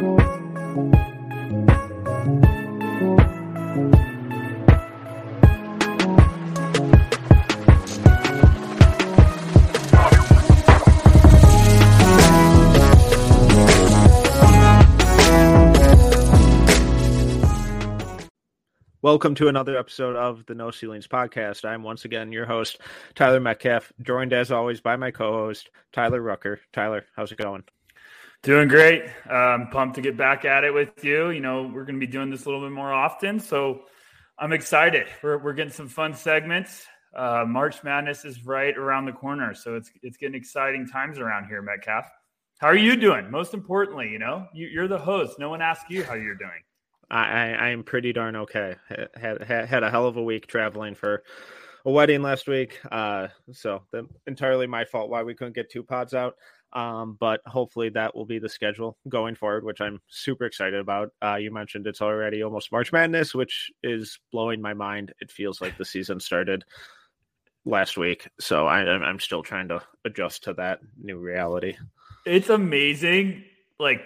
Welcome to another episode of the No Ceilings podcast. I'm once again your host, Tyler Metcalf, joined as always by my co host, Tyler Rucker. Tyler, how's it going? Doing great. I'm pumped to get back at it with you. You know, we're going to be doing this a little bit more often. So I'm excited. We're, we're getting some fun segments. Uh, March Madness is right around the corner. So it's, it's getting exciting times around here, Metcalf. How are you doing? Most importantly, you know, you, you're the host. No one asked you how you're doing. I, I am pretty darn okay. Had, had had a hell of a week traveling for a wedding last week. Uh, so the, entirely my fault why we couldn't get two pods out. Um, but hopefully that will be the schedule going forward, which I'm super excited about. Uh, you mentioned it's already almost March Madness, which is blowing my mind. It feels like the season started last week, so I, I'm still trying to adjust to that new reality. It's amazing, like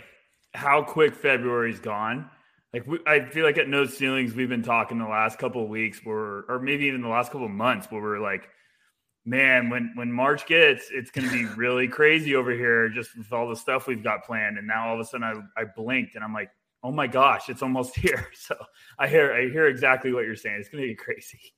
how quick February's gone like we, I feel like at No Ceilings, we've been talking the last couple of weeks, where or maybe even the last couple of months, where we're like, man, when when March gets, it's going to be really crazy over here, just with all the stuff we've got planned. And now all of a sudden, I I blinked and I'm like, oh my gosh, it's almost here. So I hear I hear exactly what you're saying. It's going to be crazy.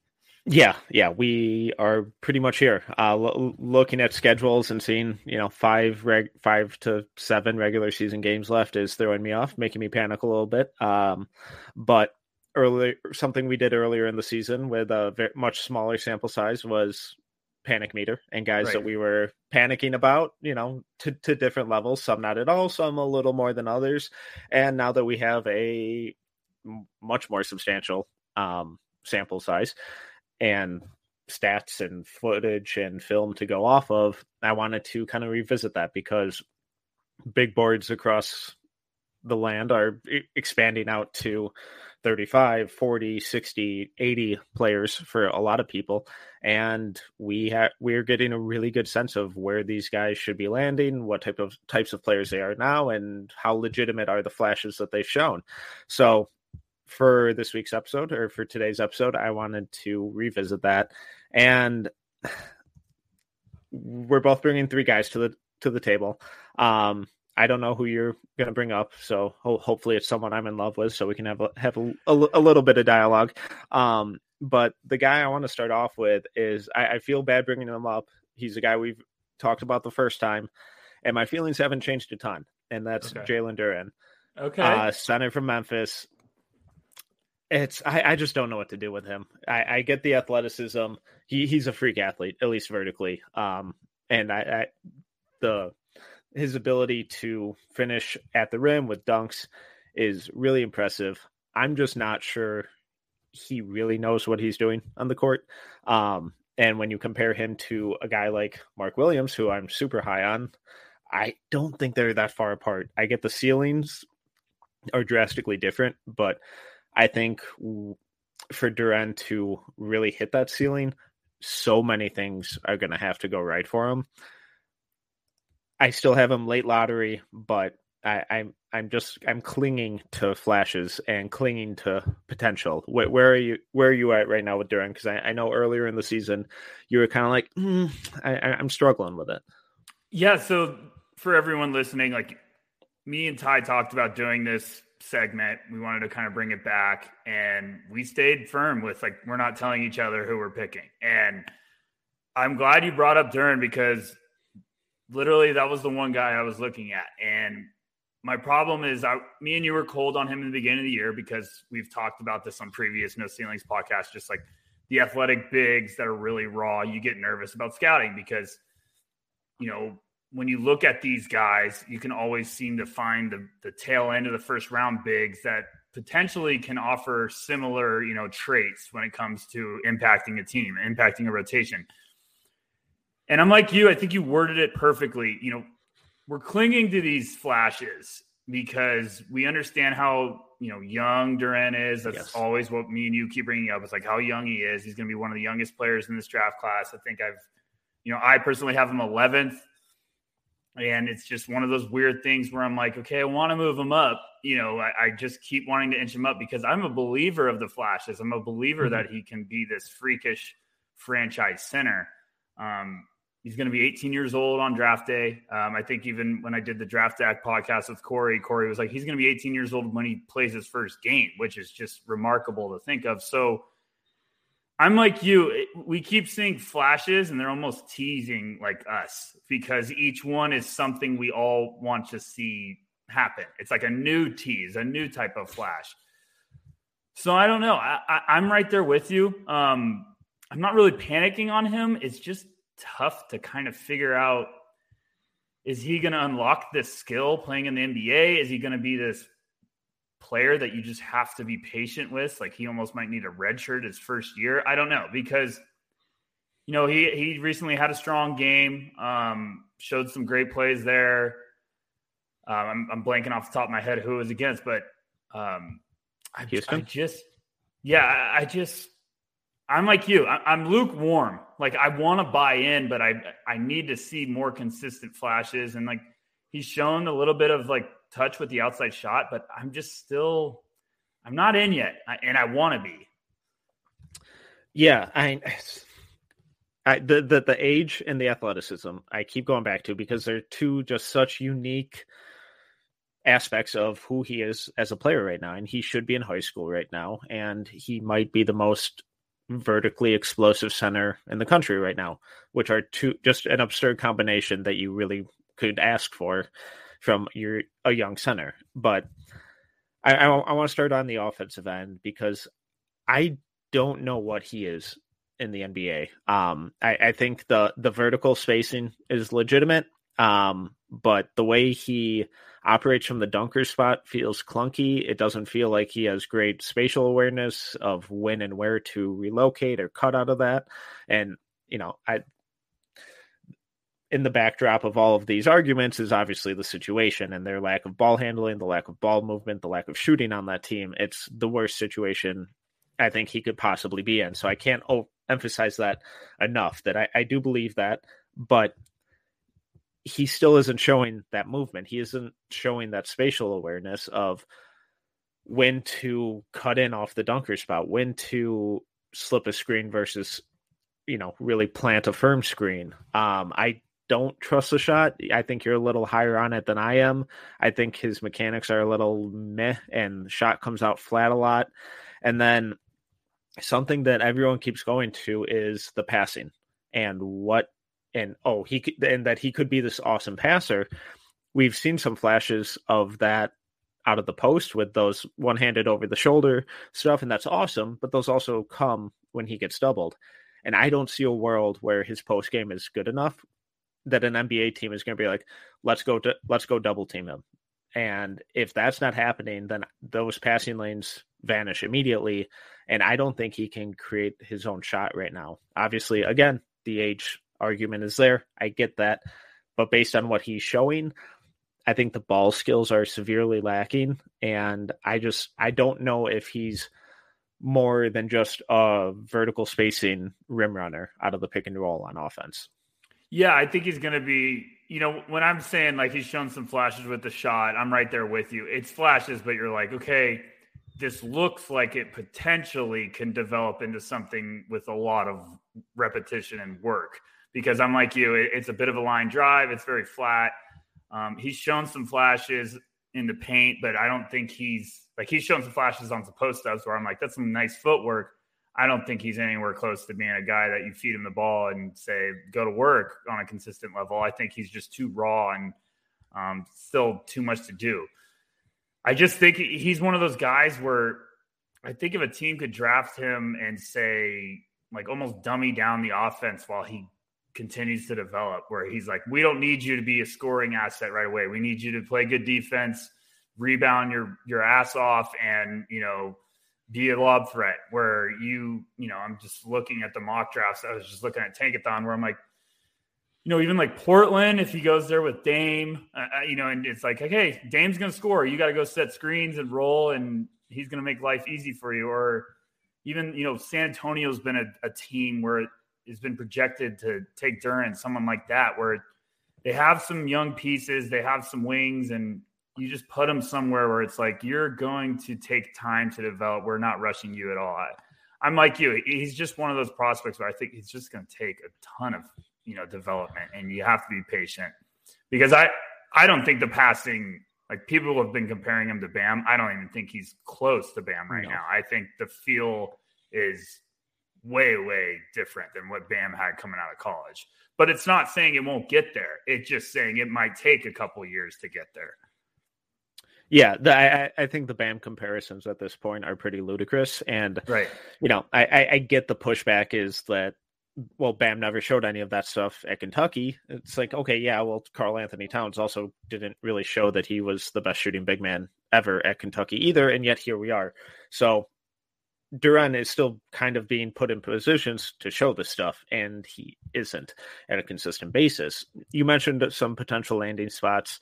Yeah, yeah, we are pretty much here. Uh, lo- looking at schedules and seeing, you know, five reg- five to seven regular season games left is throwing me off, making me panic a little bit. Um, but earlier, something we did earlier in the season with a very, much smaller sample size was panic meter and guys right. that we were panicking about, you know, to, to different levels. Some not at all, some a little more than others. And now that we have a much more substantial um, sample size and stats and footage and film to go off of, I wanted to kind of revisit that because big boards across the land are expanding out to 35 40 60 80 players for a lot of people and we have we're getting a really good sense of where these guys should be landing what type of types of players they are now and how legitimate are the flashes that they've shown so for this week's episode or for today's episode, I wanted to revisit that. And we're both bringing three guys to the to the table. Um, I don't know who you're going to bring up, so ho- hopefully it's someone I'm in love with, so we can have a, have a, a, a little bit of dialogue. Um, but the guy I want to start off with is I, I feel bad bringing him up. He's a guy we've talked about the first time, and my feelings haven't changed a ton, and that's okay. Jalen Duren. Okay, uh, center from Memphis it's I, I just don't know what to do with him. I, I get the athleticism. He he's a freak athlete, at least vertically. Um, and I, I the his ability to finish at the rim with dunks is really impressive. I'm just not sure he really knows what he's doing on the court. Um, and when you compare him to a guy like Mark Williams, who I'm super high on, I don't think they're that far apart. I get the ceilings are drastically different, but I think for Duren to really hit that ceiling, so many things are going to have to go right for him. I still have him late lottery, but I, am I'm, I'm just I'm clinging to flashes and clinging to potential. Where, where are you Where are you at right now with Duren? Because I, I know earlier in the season you were kind of like mm, I, I'm struggling with it. Yeah. So for everyone listening, like me and Ty talked about doing this segment. We wanted to kind of bring it back, and we stayed firm with like we're not telling each other who we're picking. And I'm glad you brought up Duren because literally that was the one guy I was looking at. And my problem is, I, me and you were cold on him in the beginning of the year because we've talked about this on previous No Ceilings podcasts. Just like the athletic bigs that are really raw, you get nervous about scouting because you know when you look at these guys, you can always seem to find the, the tail end of the first round bigs that potentially can offer similar, you know, traits when it comes to impacting a team, impacting a rotation. And I'm like you, I think you worded it perfectly. You know, we're clinging to these flashes because we understand how you know young Duren is. That's yes. always what me and you keep bringing up. It's like how young he is. He's going to be one of the youngest players in this draft class. I think I've, you know, I personally have him 11th And it's just one of those weird things where I'm like, okay, I want to move him up. You know, I, I, just keep wanting to inch him up because I'm a believer of the flashes. I'm a believer mm-hmm. that he can be this freakish franchise center. Um, He's going to be 18 years old on draft day. Um, I think even when I did the Draft Act podcast with Corey, Corey was like, he's going to be 18 years old when he plays his first game, which is just remarkable to think of. So I'm like you. We keep seeing flashes, and they're almost teasing like us because each one is something we all want to see happen. It's like a new tease, a new type of flash. So I don't know. I, am right there with you. Um, I'm not really panicking on him. It's just tough to kind of figure out is he going to unlock this skill playing in the NBA? Is he going to be this player that you just have to be patient with? Like he almost might need a red shirt his first year. I don't know because you know he he recently had a strong game, um, showed some great plays there. Um, I'm, I'm, blanking off the top of my head who it was against, but um, I, I just yeah, I just I'm like you. I, am lukewarm. Like I want to buy in, but I I need to see more consistent flashes. And like he's shown a little bit of like touch with the outside shot, but I'm just still I'm not in yet, and I want to be. Yeah, I, I the, the the age and the athleticism I keep going back to because they're two just such unique aspects of who he is as a player right now and he should be in high school right now and he might be the most vertically explosive center in the country right now, which are two just an absurd combination that you really could ask for from your a young center. But I, I, I want to start on the offensive end because I don't know what he is in the NBA. Um, I, I think the the vertical spacing is legitimate. Um, but the way he operates from the dunker spot feels clunky. It doesn't feel like he has great spatial awareness of when and where to relocate or cut out of that. And, you know, I in the backdrop of all of these arguments is obviously the situation and their lack of ball handling, the lack of ball movement, the lack of shooting on that team. It's the worst situation I think he could possibly be in. So I can't emphasize that enough that I, I do believe that. But he still isn't showing that movement. He isn't showing that spatial awareness of when to cut in off the dunker spot, when to slip a screen versus, you know, really plant a firm screen. Um, I don't trust the shot. I think you're a little higher on it than I am. I think his mechanics are a little meh and the shot comes out flat a lot. And then something that everyone keeps going to is the passing and what and oh he could, and that he could be this awesome passer. We've seen some flashes of that out of the post with those one-handed over the shoulder stuff and that's awesome, but those also come when he gets doubled. And I don't see a world where his post game is good enough that an NBA team is going to be like, let's go to let's go double team him. And if that's not happening, then those passing lanes vanish immediately. And I don't think he can create his own shot right now. Obviously, again, the age argument is there. I get that. But based on what he's showing, I think the ball skills are severely lacking. And I just, I don't know if he's more than just a vertical spacing rim runner out of the pick and roll on offense. Yeah, I think he's going to be, you know, when I'm saying like he's shown some flashes with the shot, I'm right there with you. It's flashes, but you're like, okay, this looks like it potentially can develop into something with a lot of repetition and work because I'm like you, it, it's a bit of a line drive. It's very flat. Um, he's shown some flashes in the paint, but I don't think he's like he's shown some flashes on some post ups where I'm like, that's some nice footwork. I don't think he's anywhere close to being a guy that you feed him the ball and say go to work on a consistent level. I think he's just too raw and um, still too much to do. I just think he's one of those guys where I think if a team could draft him and say like almost dummy down the offense while he continues to develop where he's like, we don't need you to be a scoring asset right away. We need you to play good defense, rebound your your ass off, and you know, be a lob threat. Where you, you know, I'm just looking at the mock drafts. I was just looking at Tankathon where I'm like, you know, even like Portland, if he goes there with Dame, uh, you know, and it's like, okay, Dame's to score. You got to go set screens and roll, and he's to make life easy for you. Or even, you know, San Antonio's been a, a team where has been projected to take Duren, someone like that, where they have some young pieces, they have some wings, and you just put them somewhere where it's like you're going to take time to develop. We're not rushing you at all. I, I'm like you. He's just one of those prospects where I think he's just going to take a ton of you know development, and you have to be patient because I I don't think the passing like people have been comparing him to Bam. I don't even think he's close to Bam right no. now. I think the feel is way way different than what Bam had coming out of college. But it's not saying it won't get there. It's just saying it might take a couple years to get there. Yeah, the, I, I think the BAM comparisons at this point are pretty ludicrous, and right, you know, I, I, I get the pushback is that well, Bam never showed any of that stuff at Kentucky. It's like, okay, yeah, well, Karl-Anthony Towns also didn't really show that he was the best shooting big man ever at Kentucky either, and yet here we are. So Duren is still kind of being put in positions to show this stuff, and he isn't at a consistent basis. You mentioned some potential landing spots.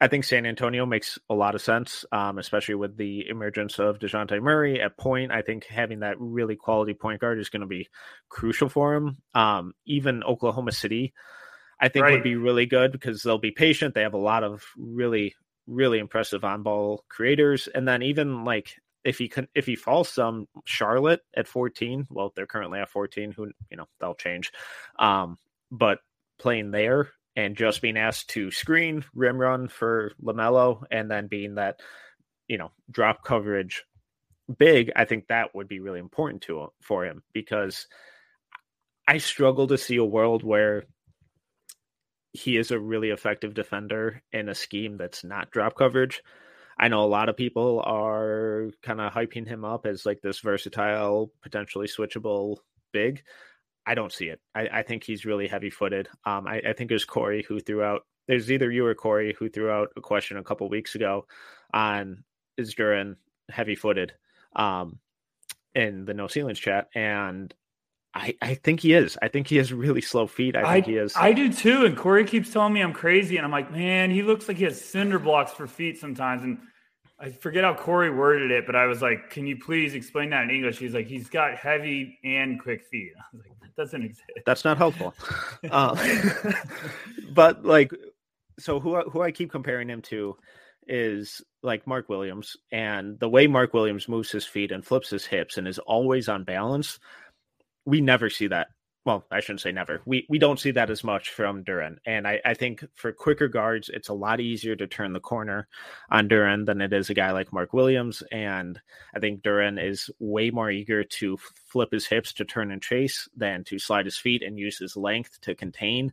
I think San Antonio makes a lot of sense, um, especially with the emergence of Dejounte Murray at point. I think having that really quality point guard is going to be crucial for him. Um, even Oklahoma City, I think, right. would be really good because they'll be patient. They have a lot of really, really impressive on ball creators. And then even like if he can if he falls some Charlotte at 14, well, they're currently at 14, who you know, they'll change. Um, but playing there and just being asked to screen rim run for LaMelo and then being that, you know, drop coverage big, I think that would be really important to for him because I struggle to see a world where he is a really effective defender in a scheme that's not drop coverage. I know a lot of people are kind of hyping him up as like this versatile, potentially switchable big. I don't see it. I, I think he's really heavy footed. Um, I, I, think it was Corey who threw out. There's either you or Corey who threw out a question a couple weeks ago on is Duren heavy footed um, in the no ceilings chat, and I, I think he is. I think he has really slow feet. I think he is. I do too. And Corey keeps telling me I'm crazy, and I'm like, man, he looks like he has cinder blocks for feet sometimes. And I forget how Corey worded it, but I was like, "Can you please explain that in English?" He's like, "He's got heavy and quick feet." I was like, "That doesn't exist." That's not helpful. uh, but like, so who who I keep comparing him to is like Mark Williams, and the way Mark Williams moves his feet and flips his hips and is always on balance. We never see that well, I shouldn't say never. We we don't see that as much from Duren. and I, I think for quicker guards, it's a lot easier to turn the corner on Duren than it is a guy like Mark Williams. And I think Duren is way more eager to flip his hips to turn and chase than to slide his feet and use his length to contain.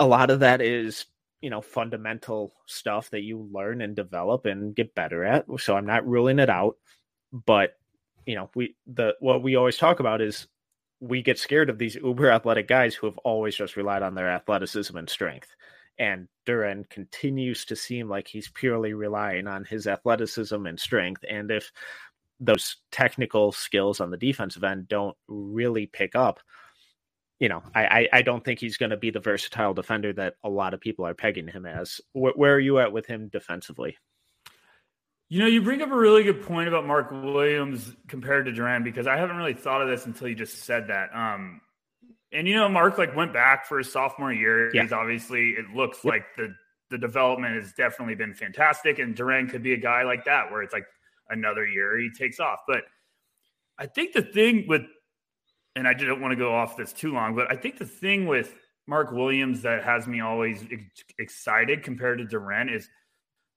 A lot of that is you know fundamental stuff that you learn and develop and get better at. So I'm not ruling it out, but you know we the what we always talk about is we get scared of these uber athletic guys who have always just relied on their athleticism and strength. And Duren continues to seem like he's purely relying on his athleticism and strength. And if those technical skills on the defensive end don't really pick up, you know, I, I, I don't think he's going to be the versatile defender that a lot of people are pegging him as. Where, where are you at with him defensively? You know, you bring up a really good point about Mark Williams compared to Duren because I haven't really thought of this until you just said that. Um, and you know, Mark like went back for his sophomore year. Yeah. He's obviously it looks yep. like the the development has definitely been fantastic, and Duren could be a guy like that where it's like another year he takes off. But I think the thing with, and I didn't want to go off this too long, but I think the thing with Mark Williams that has me always excited compared to Duren is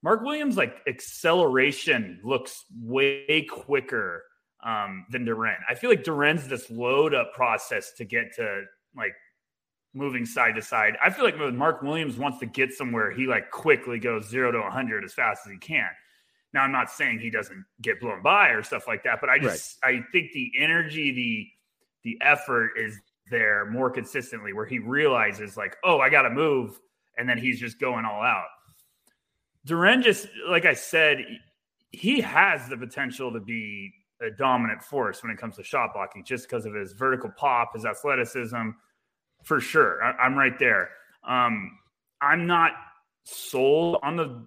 Mark Williams' like acceleration looks way quicker um, than Duren. I feel like Duren's this load up process to get to like moving side to side. I feel like when Mark Williams wants to get somewhere, he like quickly goes zero to 100 as fast as he can. Now, I'm not saying he doesn't get blown by or stuff like that, but I just right. I think the energy, the the effort is there more consistently where he realizes like, oh, I got to move, and then he's just going all out. Duren just like I said, he has the potential to be a dominant force when it comes to shot blocking, just because of his vertical pop, his athleticism, for sure. I, am right there. Um, I'm not sold on the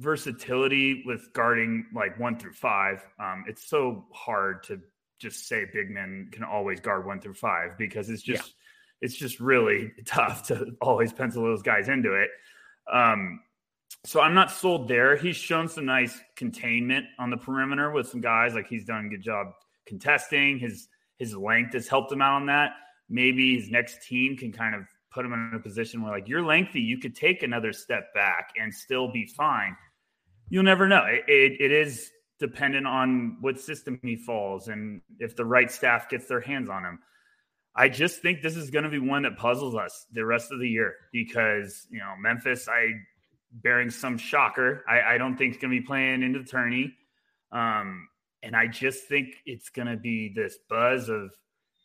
versatility with guarding like one through five. Um, it's so hard to just say big men can always guard one through five because it's just it's just really tough to always pencil those guys into it. Um, so I'm not sold there. He's shown some nice containment on the perimeter with some guys. Like he's done a good job contesting. His his length has helped him out on that. Maybe his next team can kind of put him in a position where like you're lengthy, you could take another step back and still be fine. You'll never know. It, it, it is dependent on what system he falls and if the right staff gets their hands on him. I just think this is going to be one that puzzles us the rest of the year because you know Memphis, I bearing some shocker. I, I don't think he's going to be playing into the tourney. Um, and I just think it's going to be this buzz of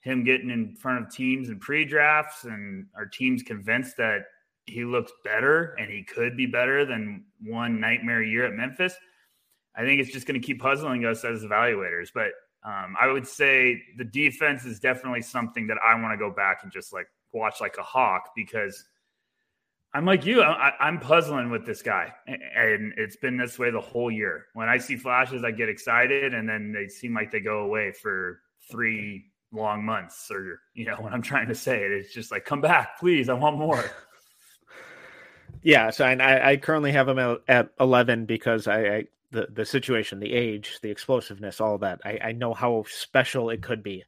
him getting in front of teams and pre drafts, and our team's convinced that he looks better and he could be better than one nightmare year at Memphis. I think it's just going to keep puzzling us as evaluators. But um, I would say the defense is definitely something that I want to go back and just like watch like a hawk because – I'm like you. I, am puzzling with this guy, and it's been this way the whole year. When I see flashes, I get excited, and then they seem like they go away for three long months. Or you know, when I'm trying to say it, it's just like, come back, please. I want more. Yeah, so I, I currently have him at 11 because I, I the the situation, the age, the explosiveness, all that. I, I know how special it could be.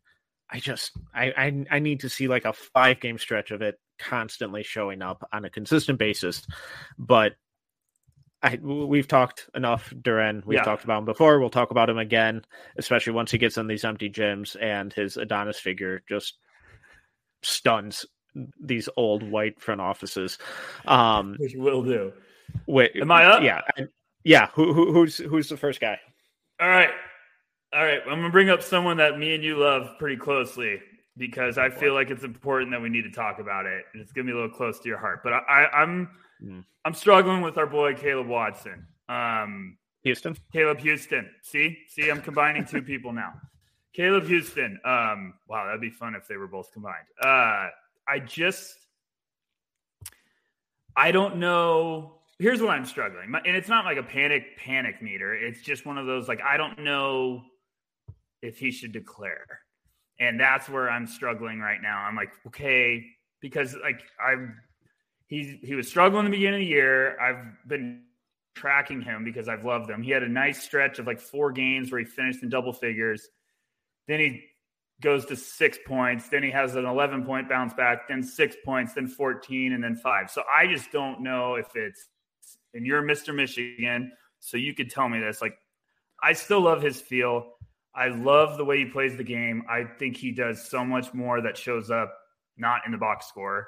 I just I, I I need to see like a five game stretch of it constantly showing up on a consistent basis. But I we've talked enough, Duren. We've yeah. talked about him before. We'll talk about him again, especially once he gets in these empty gyms and his Adonis figure just stuns these old white front offices. Um, Which will do. Wait, am I up? Yeah, yeah. Who, who who's who's the first guy? All right, all right. I'm gonna bring up someone that me and you love pretty closely because I feel like it's important that we need to talk about it, and it's gonna be a little close to your heart. But I, am I'm, mm. I'm struggling with our boy Caleb Watson. Um, Houstan. Caleb Houstan. See, see, I'm combining two people now. Caleb Houstan. Um, wow, that'd be fun if they were both combined. Uh, I just, I don't know. Here's what I'm struggling, and it's not like a panic panic meter. It's just one of those like I don't know if he should declare and that's where I'm struggling right now. I'm like, okay, because like I'm he's he was struggling in the beginning of the year. I've been tracking him because I've loved him. He had a nice stretch of like four games where he finished in double figures. Then he goes to six points. Then he has an 11 point bounce back, then six points, then 14, and then five. So I just don't know if it's, and you're Mr. Michigan, so you could tell me this. Like, I still love his feel. I love the way he plays the game. I think he does so much more that shows up not in the box score.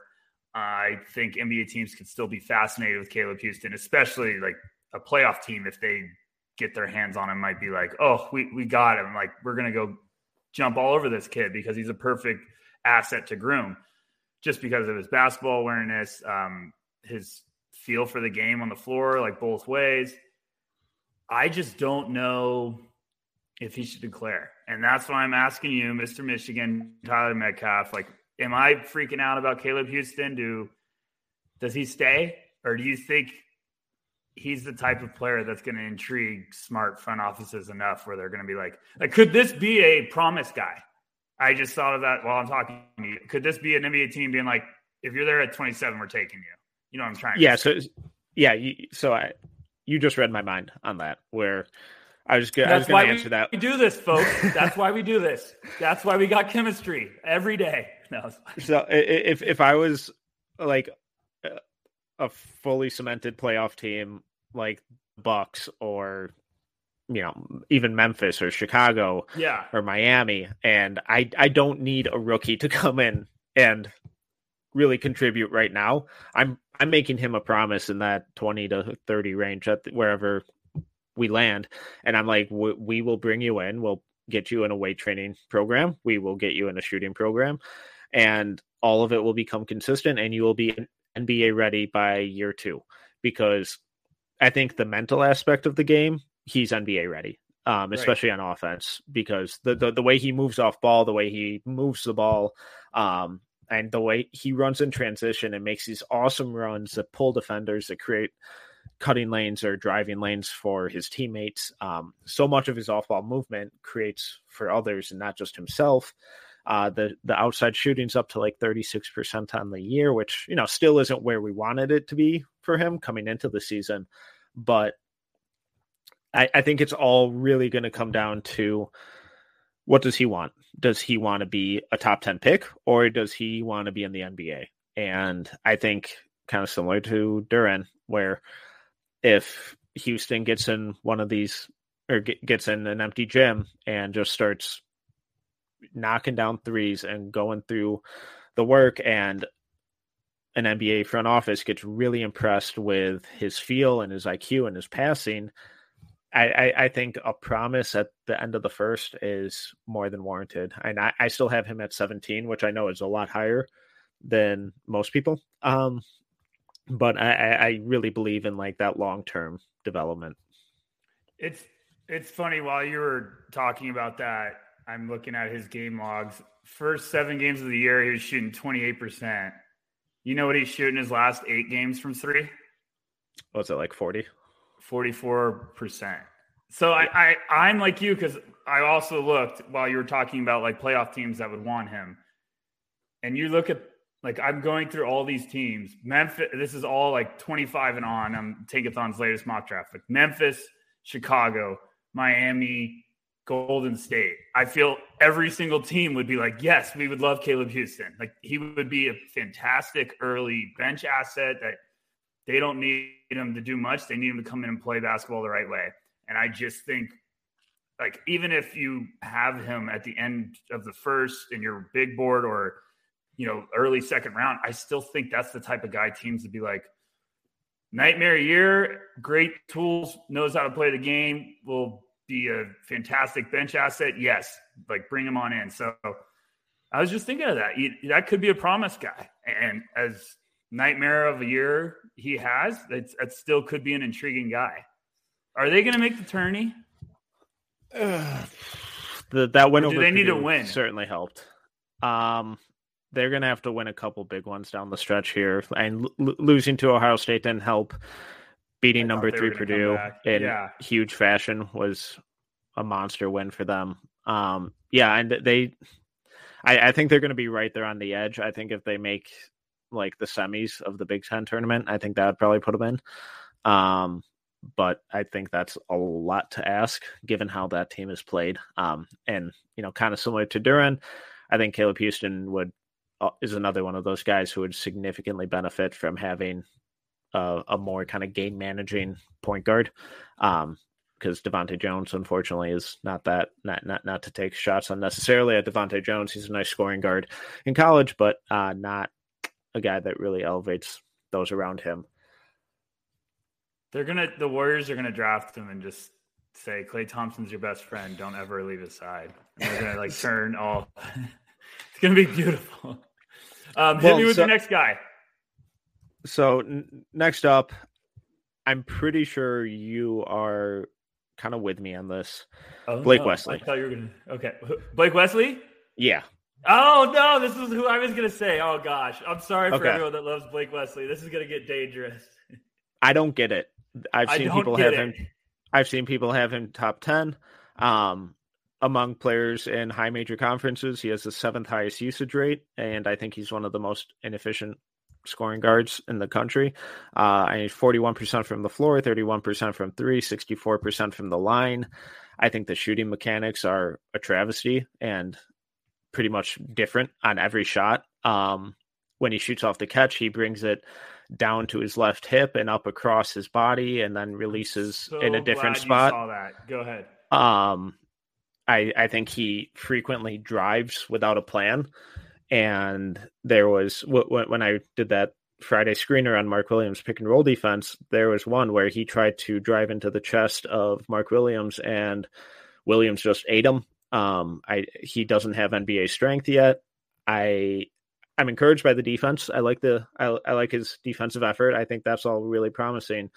I think NBA teams could still be fascinated with Caleb Houstan, especially like a playoff team if they get their hands on him might be like, "Oh, we we got him. Like we're going to go jump all over this kid because he's a perfect asset to groom." Just because of his basketball awareness, um, his feel for the game on the floor, like both ways. I just don't know if he should declare. And that's why I'm asking you, Mr. Michigan, Tyler Metcalf, like, am I freaking out about Caleb Houstan? Do does he stay? Or do you think he's the type of player that's going to intrigue smart front offices enough where they're going to be like, like, could this be a promise guy? I just thought of that while I'm talking to you. Could this be an NBA team being like, if you're there at 27, we're taking you? You know what I'm trying yeah, so yeah, you, so I you just read my mind on that where I was good. That's why we, that. We do this, folks. That's why we do this. That's why we got chemistry every day. No. So if if I was like a fully cemented playoff team like Bucks or you know even Memphis or Chicago, yeah, or Miami, and I I don't need a rookie to come in and really contribute right now. I'm I'm making him a promise in that 20 to 30 range at wherever we land and i'm like we will bring you in. We'll get you in a weight training program. We will get you in a shooting program and all of it will become consistent and you will be nba ready by year two. Because i think the mental aspect of the game he's nba ready um, especially right. on offense because the, the, the way he moves off ball the way he moves the ball um, and the way he runs in transition and makes these awesome runs that pull defenders that create cutting lanes or driving lanes for his teammates. Um, so much of his off ball movement creates for others and not just himself. Uh, the the outside shooting's up to like 36% on the year, which you know still isn't where we wanted it to be for him coming into the season. But I, I think it's all really going to come down to what does he want? Does he want to be a top 10 pick or does he want to be in the NBA? And I think kind of similar to Duren, where if Houstan gets in one of these or gets in an empty gym and just starts knocking down threes and going through the work and an NBA front office gets really impressed with his feel and his IQ and his passing, I, I, I, think a promise at the end of the first is more than warranted. And I, I still have him at 17, which I know is a lot higher than most people. Um, but I, I really believe in like that long term development. It's it's funny while you were talking about that, I'm looking at his game logs. First seven games of the year, he was shooting 28%. You know what he's shooting his last eight games from three? Oh, What's it like 40? 44%. So I, I I'm like you because I also looked while you were talking about like playoff teams that would want him. And you look at like I'm going through all these teams. Memphis, this is all like 25 and on. I'm Tankathon's latest mock draft. Memphis, Chicago, Miami, Golden State. I feel every single team would be like, yes, we would love Caleb Houstan. Like he would be a fantastic early bench asset that they don't need him to do much. They need him to come in and play basketball the right way. And I just think, like, even if you have him at the end of the first in your big board or, you know, early second round, I still think that's the type of guy teams would be like, nightmare year, great tools, knows how to play the game, will be a fantastic bench asset. Yes, like bring him on in. So I was just thinking of that. That could be a promise guy. And as nightmare of a year he has, that still could be an intriguing guy. Are they going to make the tourney? Uh, the, that win over they need to win? Certainly helped. Um, they're going to have to win a couple big ones down the stretch here, and l- losing to Ohio State didn't help. Beating number three Purdue in yeah. huge fashion was a monster win for them. Um, yeah, and they, I, I think they're going to be right there on the edge. I think if they make like the semis of the Big Ten tournament, I think that would probably put them in. Um, but I think that's a lot to ask given how that team is played. Um, and you know, kind of similar to Duren, I think Caleb Houstan would is another one of those guys who would significantly benefit from having a, a more kind of game managing point guard. Um, because DeVante' Jones, unfortunately, is not that not not not to take shots unnecessarily at DeVante' Jones. He's a nice scoring guard in college, but uh, not a guy that really elevates those around him. They're gonna the Warriors are gonna draft him and just say Klay Thompson's your best friend. Don't ever leave his side. And they're gonna like turn all. it's gonna be beautiful. Um, hit well, me with so, your next guy. So n- next up, I'm pretty sure you are kind of with me on this. Oh, Blake no. Wesley. I thought you were gonna. Okay, Blake Wesley. Yeah. Oh no, this is who I was gonna say. Oh gosh, I'm sorry for okay. everyone that loves Blake Wesley. This is gonna get dangerous. I don't get it. I've seen people have it. him. I've seen people have him top ten. Um, among players in high major conferences, he has the seventh highest usage rate, and I think he's one of the most inefficient scoring guards in the country. Uh, I 41% from the floor, 31% from three, 64% from the line. I think the shooting mechanics are a travesty and pretty much different on every shot. Um, when he shoots off the catch, he brings it down to his left hip and up across his body and then releases so in a different spot. saw that. Go ahead. Um, I, I think he frequently drives without a plan. And there was when I did that Friday screener on Mark Williams pick and roll defense, there was one where he tried to drive into the chest of Mark Williams and Williams just ate him. Um, I he doesn't have NBA strength yet. I I'm encouraged by the defense. I like the I, I like his defensive effort. I think that's all really promising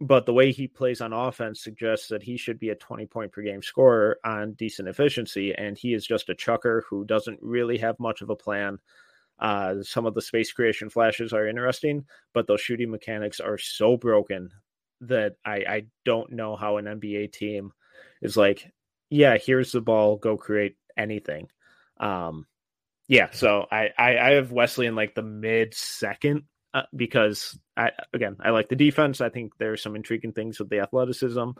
but the way he plays on offense suggests that he should be a 20 point per game scorer on decent efficiency and he is just a chucker who doesn't really have much of a plan. Uh, some of the space creation flashes are interesting but those shooting mechanics are so broken that I, I don't know how an nba team is like yeah here's the ball go create anything. Um, yeah, so I, I, I have Wesley in like the mid second uh, because I again I like the defense. I think there's some intriguing things with the athleticism,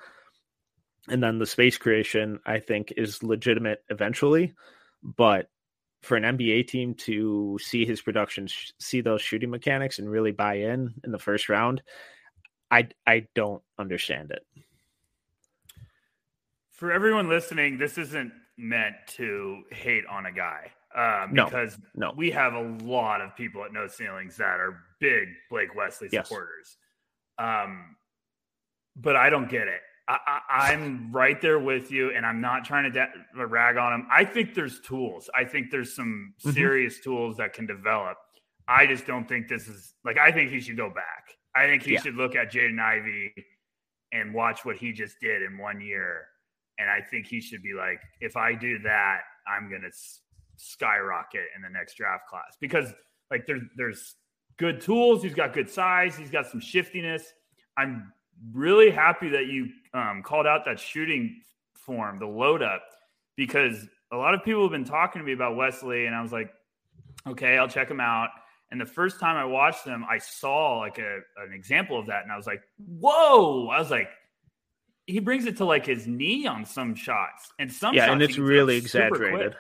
and then the space creation I think is legitimate eventually, but for an NBA team to see his production, see those shooting mechanics, and really buy in in the first round, I I don't understand it. For everyone listening, this isn't meant to hate on a guy um, no, because no. we have a lot of people at No Ceilings that are big Blake Wesley supporters. Yes. Um, but I don't get it. I, am right there with you, and I'm not trying to da- rag on him. I think there's tools. I think there's some mm-hmm. serious mm-hmm. tools that can develop. I just don't think this is like. I think he should go back. I think he yeah. should look at Jaden Ivey and watch what he just did in one year, and I think he should be like, if I do that, I'm gonna skyrocket in the next draft class because like there's there's good tools. He's got good size. He's got some shiftiness. I'm really happy that you um, called out that shooting form, the load up, because a lot of people have been talking to me about Wesley, and I was like, okay, I'll check him out. And the first time I watched them, I saw like a, an example of that, and I was like, whoa! I was like, he brings it to like his knee on some shots, and some yeah, and it's really exaggerated.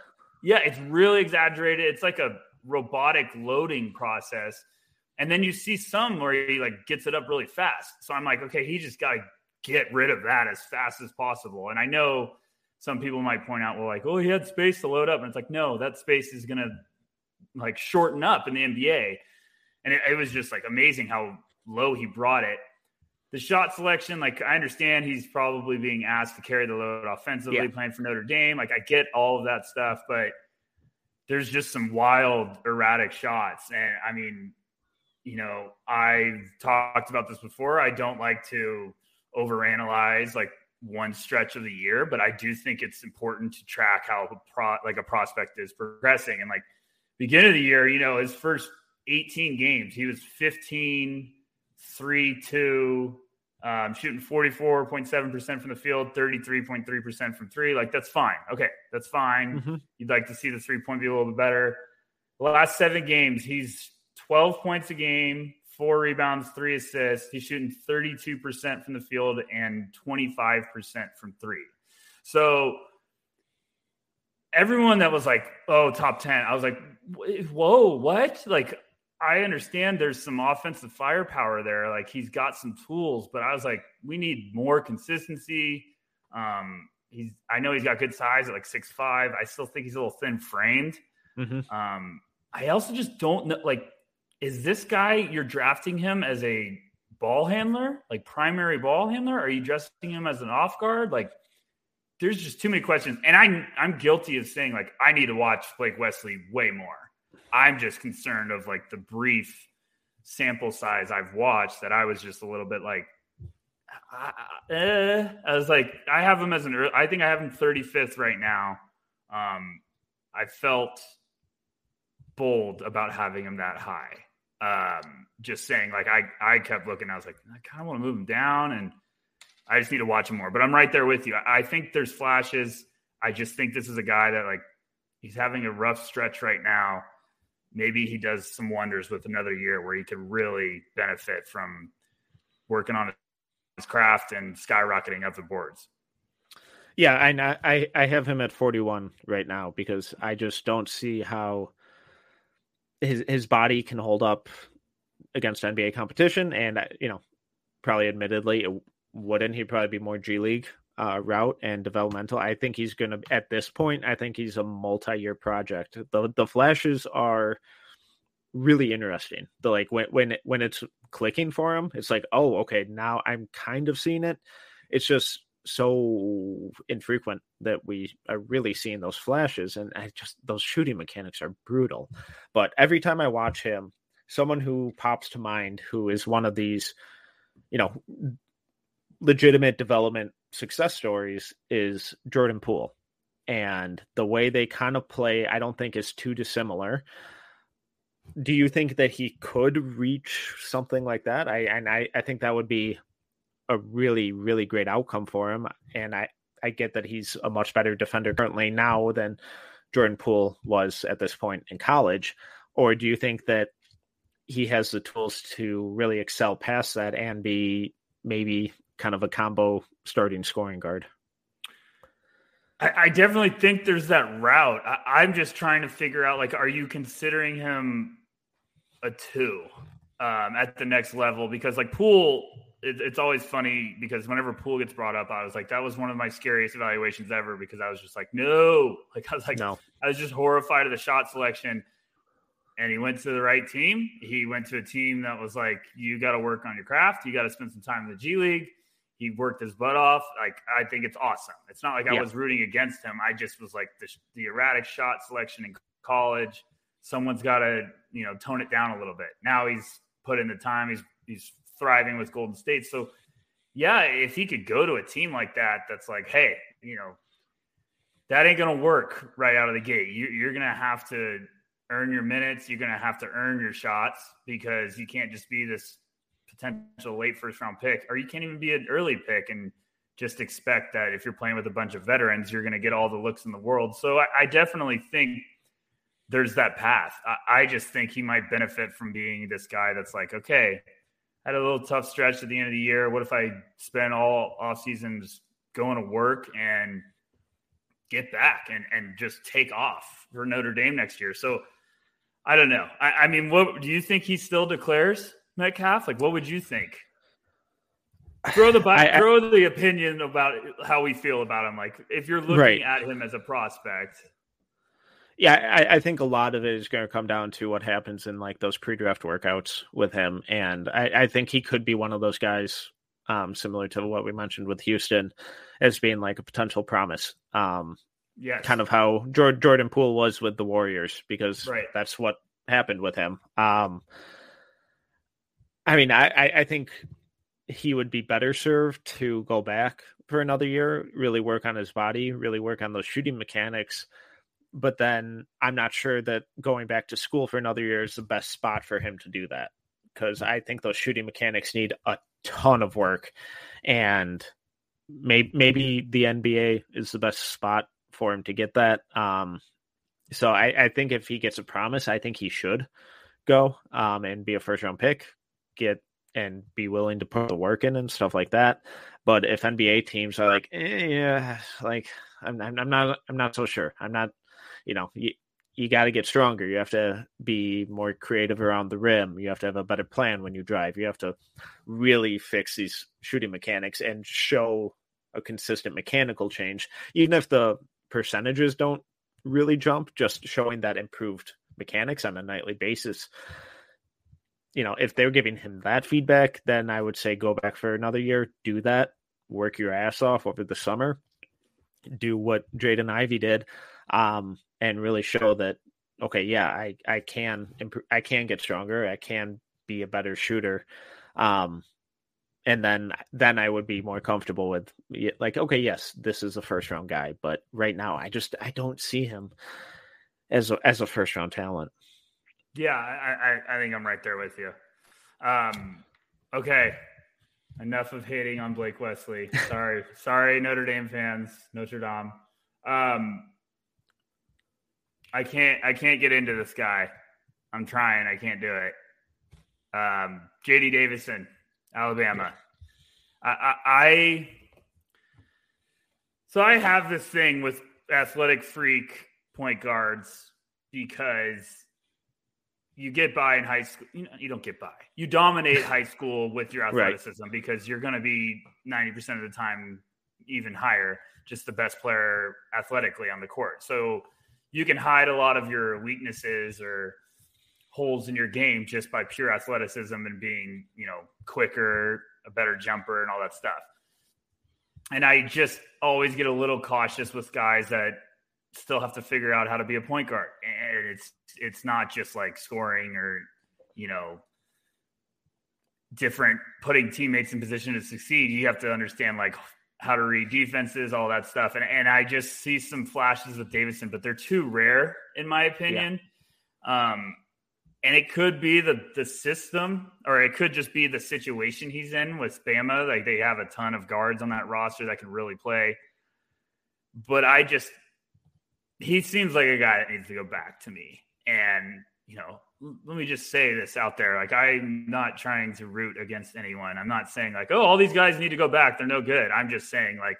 Yeah, it's really exaggerated. It's like a robotic loading process and then you see some where he like gets it up really fast. So I'm like, okay, he just got to get rid of that as fast as possible. And I know some people might point out, well, like, oh, he had space to load up. And it's like, no, that space is going to like shorten up in the NBA. And it, it, was just like amazing how low he brought it. The shot selection, like, I understand he's probably being asked to carry the load offensively, yeah. playing for Notre Dame. Like, I get all of that stuff, but there's just some wild, erratic shots. And I mean, you know, I've talked about this before. I don't like to overanalyze like one stretch of the year, but I do think it's important to track how a pro, like a prospect is progressing. And like beginning of the year, you know, his first 18 games, he was 15, 3, 2, um, shooting 44.7% from the field, 33.3% from three. Like that's fine. Okay, that's fine. Mm-hmm. You'd like to see the three point be a little bit better. The last seven games, he's 12 points a game, four rebounds, three assists. He's shooting 32% from the field and 25% from three. So everyone that was like, oh, top 10, I was like, whoa, what? Like, I understand there's some offensive firepower there. Like, he's got some tools, but I was like, we need more consistency. Um, he's, I know he's got good size at like six five. I still think he's a little thin framed. Mm-hmm. Um, I also just don't know, like, is this guy you're drafting him as a ball handler, like primary ball handler? Are you dressing him as an off guard? Like, there's just too many questions. And I'm I'm guilty of saying like I need to watch Blake Wesley way more. I'm just concerned of like the brief sample size I've watched that I was just a little bit like I was like, I have him as an early, I think I have him 35th right now. Um, I felt bold about having him that high um, just saying like I I kept looking. I was like I kind of want to move him down, and I just need to watch him more. But I'm right there with you. I, I think there's flashes. I just think this is a guy that like he's having a rough stretch right now. Maybe he does some wonders with another year where he could really benefit from working on his craft and skyrocketing up the boards. Yeah, I I I have him at 41 right now because I just don't see how his his body can hold up against NBA competition, and you know, probably admittedly, it wouldn't he probably be more G League uh, route and developmental. I think he's going to at this point. I think he's a multi-year project. the The flashes are really interesting. The like when when when it's clicking for him, it's like, oh, okay, now I'm kind of seeing it. It's just so infrequent that we are really seeing those flashes and I just those shooting mechanics are brutal but every time i watch him someone who pops to mind who is one of these you know legitimate development success stories is jordan poole. And the way they kind of play i don't think is too dissimilar. Do you think that he could reach something like that? I and i, I think that would be a really really great outcome for him. And i i get that he's a much better defender currently now than Jordan Poole was at this point in college, or do you think that he has the tools to really excel past that and be maybe kind of a combo starting scoring guard? I, I definitely think there's that route. I, I'm just trying to figure out like, are you considering him a two um, at the next level? Because like Poole, it, it's always funny because whenever Poole gets brought up, I was like, that was one of my scariest evaluations ever because I was just like, no, like I was like, no, I was just horrified of the shot selection. And he went to the right team. He went to a team that was like, you got to work on your craft. You got to spend some time in the G League he worked his butt off. Like I think it's awesome. It's not like I was rooting against him. I just was like the, the erratic shot selection in college. Someone's got to you know tone it down a little bit. Now he's put in the time. He's he's thriving with Golden State. So yeah, if he could go to a team like that, that's like, hey, you know, that ain't gonna work right out of the gate. You, you're gonna have to earn your minutes. You're gonna have to earn your shots because you can't just be this potential late first round pick, or you can't even be an early pick and just expect that if you're playing with a bunch of veterans, you're going to get all the looks in the world. So I, I definitely think there's that path. I, I, just think he might benefit from being this guy that's like, okay, I had a little tough stretch at the end of the year. What if I spend all off seasons going to work and get back and, and just take off for Notre Dame next year? So I don't know. I, I mean, what do you think he still declares? Metcalf? Like, what would you think? Throw the I, throw the opinion about how we feel about him. Like, if you're looking right. at him as a prospect. Yeah, I, I, think a lot of it is going to come down to what happens in like those pre-draft workouts with him, and I, I think he could be one of those guys, um, similar to what we mentioned with Houstan, as being like a potential promise. Um, yeah, kind of how Jordan Jordan Poole was with the Warriors, because right. that's what happened with him. Um, I mean, I, I think he would be better served to go back for another year, really work on his body, really work on those shooting mechanics. But then I'm not sure that going back to school for another year is the best spot for him to do that because I think those shooting mechanics need a ton of work. And maybe, maybe the NBA is the best spot for him to get that. Um, so I, I think if he gets a promise, I think he should go um, and be a first round pick get and be willing to put the work in and stuff like that. But if NBA teams are like, eh, yeah, like I'm, I'm, not, I'm not so sure. I'm not, you know, you, you got to get stronger. You have to be more creative around the rim. You have to have a better plan when you drive. You have to really fix these shooting mechanics and show a consistent mechanical change, even if the percentages don't really jump. Just showing that improved mechanics on a nightly basis you know, if they're giving him that feedback, then I would say go back for another year, do that, work your ass off over the summer, do what Jaden Ivey did, um, and really show that okay, yeah, I I can improve, I can get stronger, I can be a better shooter, um, and then then I would be more comfortable with like okay, yes, this is a first round guy, but right now I just I don't see him as a, as a first round talent. Yeah, I, I, I think I'm right there with you. Um, okay, enough of hating on Blake Wesley. Sorry, sorry, Notre Dame fans, Notre Dame. Um, I can't, I can't get into this guy. I'm trying, I can't do it. Um, JD Davison, Alabama. I, I, I, so I have this thing with athletic freak point guards because you get by in high school. You, know, you don't get by. You dominate high school with your athleticism right. because you're going to be 90% of the time even higher, just the best player athletically on the court. So you can hide a lot of your weaknesses or holes in your game just by pure athleticism and being, you know, quicker, a better jumper, and all that stuff. And I just always get a little cautious with guys that still have to figure out how to be a point guard. And it's it's not just like scoring or you know different putting teammates in position to succeed. You have to understand like how to read defenses, all that stuff. And and I just see some flashes with Davison, but they're too rare in my opinion. Yeah. Um and it could be the the system, or it could just be the situation he's in with Bama. Like they have a ton of guards on that roster that can really play. But I just he seems like a guy that needs to go back to me. And, you know, let me just say this out there. Like, I'm not trying to root against anyone. I'm not saying, like, oh, all these guys need to go back. They're no good. I'm just saying, like,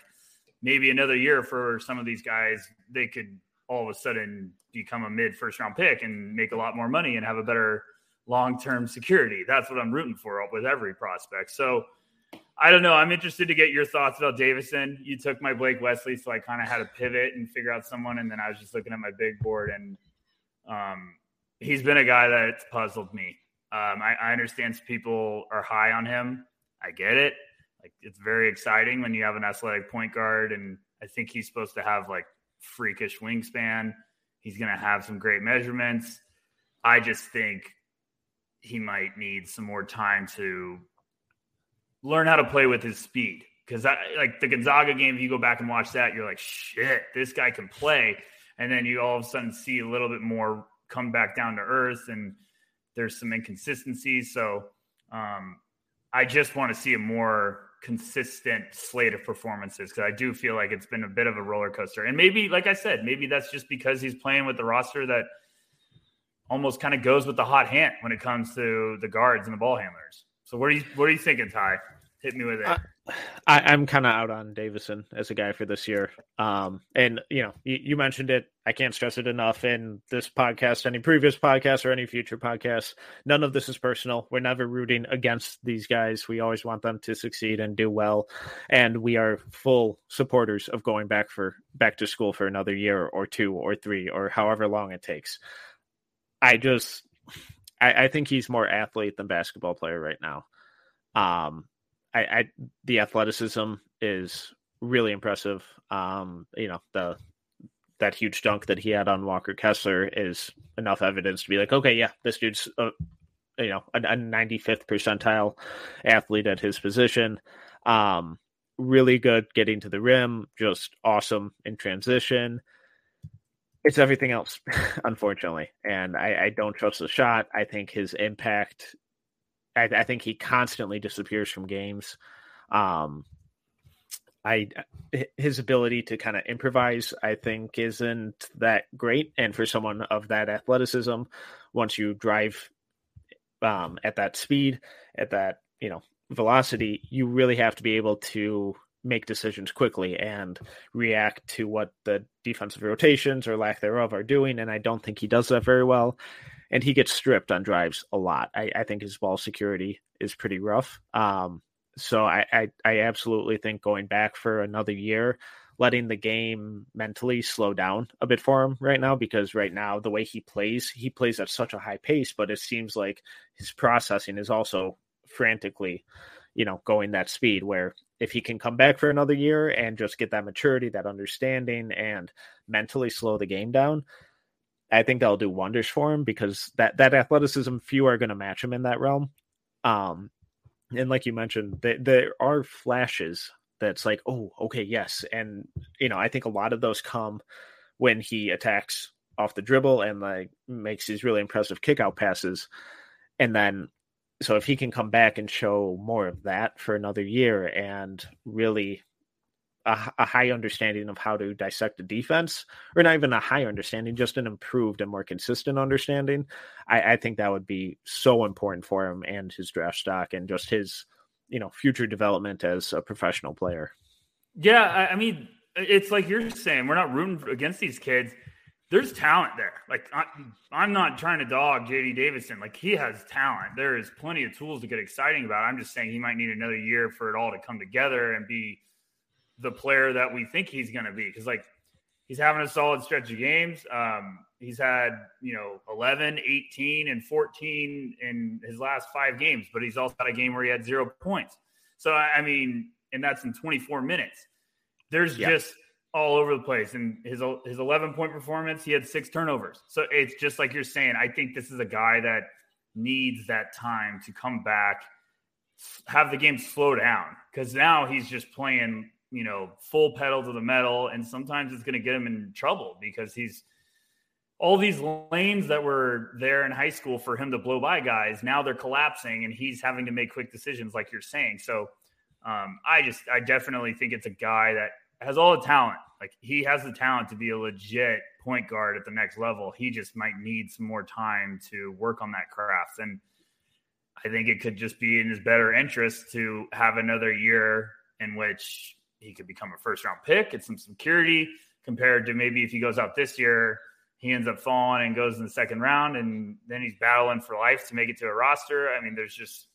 maybe another year for some of these guys, they could all of a sudden become a mid first round pick and make a lot more money and have a better long term security. That's what I'm rooting for with every prospect. So, I don't know. I'm interested to get your thoughts about Davison. You took my Blake Wesley, so I kind of had to pivot and figure out someone, and then I was just looking at my big board, and um, he's been a guy that's puzzled me. Um, I, I understand people are high on him. I get it. Like it's very exciting when you have an athletic point guard, and I think he's supposed to have like freakish wingspan. He's going to have some great measurements. I just think he might need some more time to learn how to play with his speed. Because like the Gonzaga game, if you go back and watch that, you're like, shit, this guy can play. And then you all of a sudden see a little bit more come back down to earth, and there's some inconsistencies. So um, I just want to see a more consistent slate of performances because I do feel like it's been a bit of a roller coaster. And maybe, like I said, maybe that's just because he's playing with the roster that almost kind of goes with the hot hand when it comes to the guards and the ball handlers. So what are you what are you thinking, Ty? Hit me with it. I, am kind of out on Davison as a guy for this year. Um, and you know, you, you, mentioned it. I can't stress it enough in this podcast, any previous podcast, or any future podcast. None of this is personal. We're never rooting against these guys. We always want them to succeed and do well, and we are full supporters of going back for back to school for another year or two or three or however long it takes. I just, I, I think he's more athlete than basketball player right now. Um, I, I the athleticism is really impressive. Um, you know, the that huge dunk that he had on Walker Kessler is enough evidence to be like, okay, yeah, this dude's a, you know a, a 95th percentile athlete at his position. Um, really good getting to the rim, just awesome in transition. It's everything else, unfortunately, and I, I don't trust the shot. I think his impact I, I think he constantly disappears from games. Um, I his ability to kind of improvise, I think, isn't that great. And for someone of that athleticism, once you drive um, at that speed, at that you know velocity, you really have to be able to make decisions quickly and react to what the defensive rotations or lack thereof are doing. And I don't think he does that very well and he gets stripped on drives a lot. I, I think his ball security is pretty rough. Um, so I, I, I absolutely think going back for another year, letting the game mentally slow down a bit for him right now because right now the way he plays, he plays at such a high pace, but it seems like his processing is also frantically, you know, going that speed where if he can come back for another year and just get that maturity, that understanding and mentally slow the game down, I think that'll do wonders for him because that that athleticism, few are going to match him in that realm. Um, and like you mentioned, they, there are flashes that's like, oh, okay, yes, and you know, I think a lot of those come when he attacks off the dribble and like makes these really impressive kick out passes, and then so if he can come back and show more of that for another year and really a, a, high understanding of how to dissect a defense, or not even a high understanding, just an improved and more consistent understanding. I, I think that would be so important for him and his draft stock and just his, you know, future development as a professional player. Yeah, I, I mean, it's like you're saying, we're not rooting against these kids. There's talent there. Like I, am not trying to dog JD Davison. Like he has talent. There is plenty of tools to get exciting about. I'm just saying he might need another year for it all to come together and be the player that we think he's going to be. Because like he's having a solid stretch of games. Um, he's had you know 11, 18, and 14 in his last five games, but he's also had a game where he had zero points. So I mean, and that's in 24 minutes. There's just all over the place. And his his 11 point performance, he had six turnovers. So it's just like you're saying. I think this is a guy that needs that time to come back, have the game slow down because now he's just playing you know, full pedal to the metal. And sometimes it's going to get him in trouble because he's all these lanes that were there in high school for him to blow by guys. Now they're collapsing and he's having to make quick decisions, like you're saying. So um, I just, I definitely think it's a guy that has all the talent. Like he has the talent to be a legit point guard at the next level. He just might need some more time to work on that craft. And I think it could just be in his better interest to have another year in which he could become a first round pick, get some security compared to maybe if he goes out this year, he ends up falling and goes in the second round and then he's battling for life to make it to a roster. I mean, there's just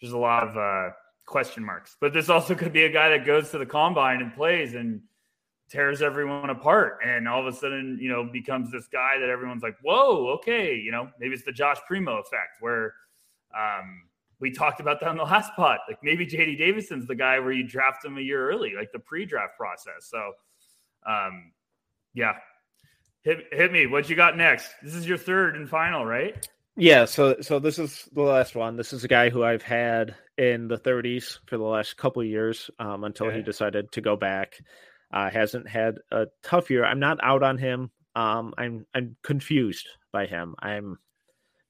there's a lot of uh, question marks. But this also could be a guy that goes to the combine and plays and tears everyone apart and all of a sudden, you know, becomes this guy that everyone's like, whoa, okay, you know, maybe it's the Josh Primo effect where um, we talked about that on the last pot. Like maybe JD Davison's the guy where you draft him a year early, like the pre-draft process. So, um, yeah, hit hit me. What you got next? This is your third and final, right? Yeah. So so this is the last one. This is a guy who I've had in the 30s for the last couple years um, until okay. he decided to go back. Uh, hasn't had a tough year. I'm not out on him. Um, I'm I'm confused by him. I'm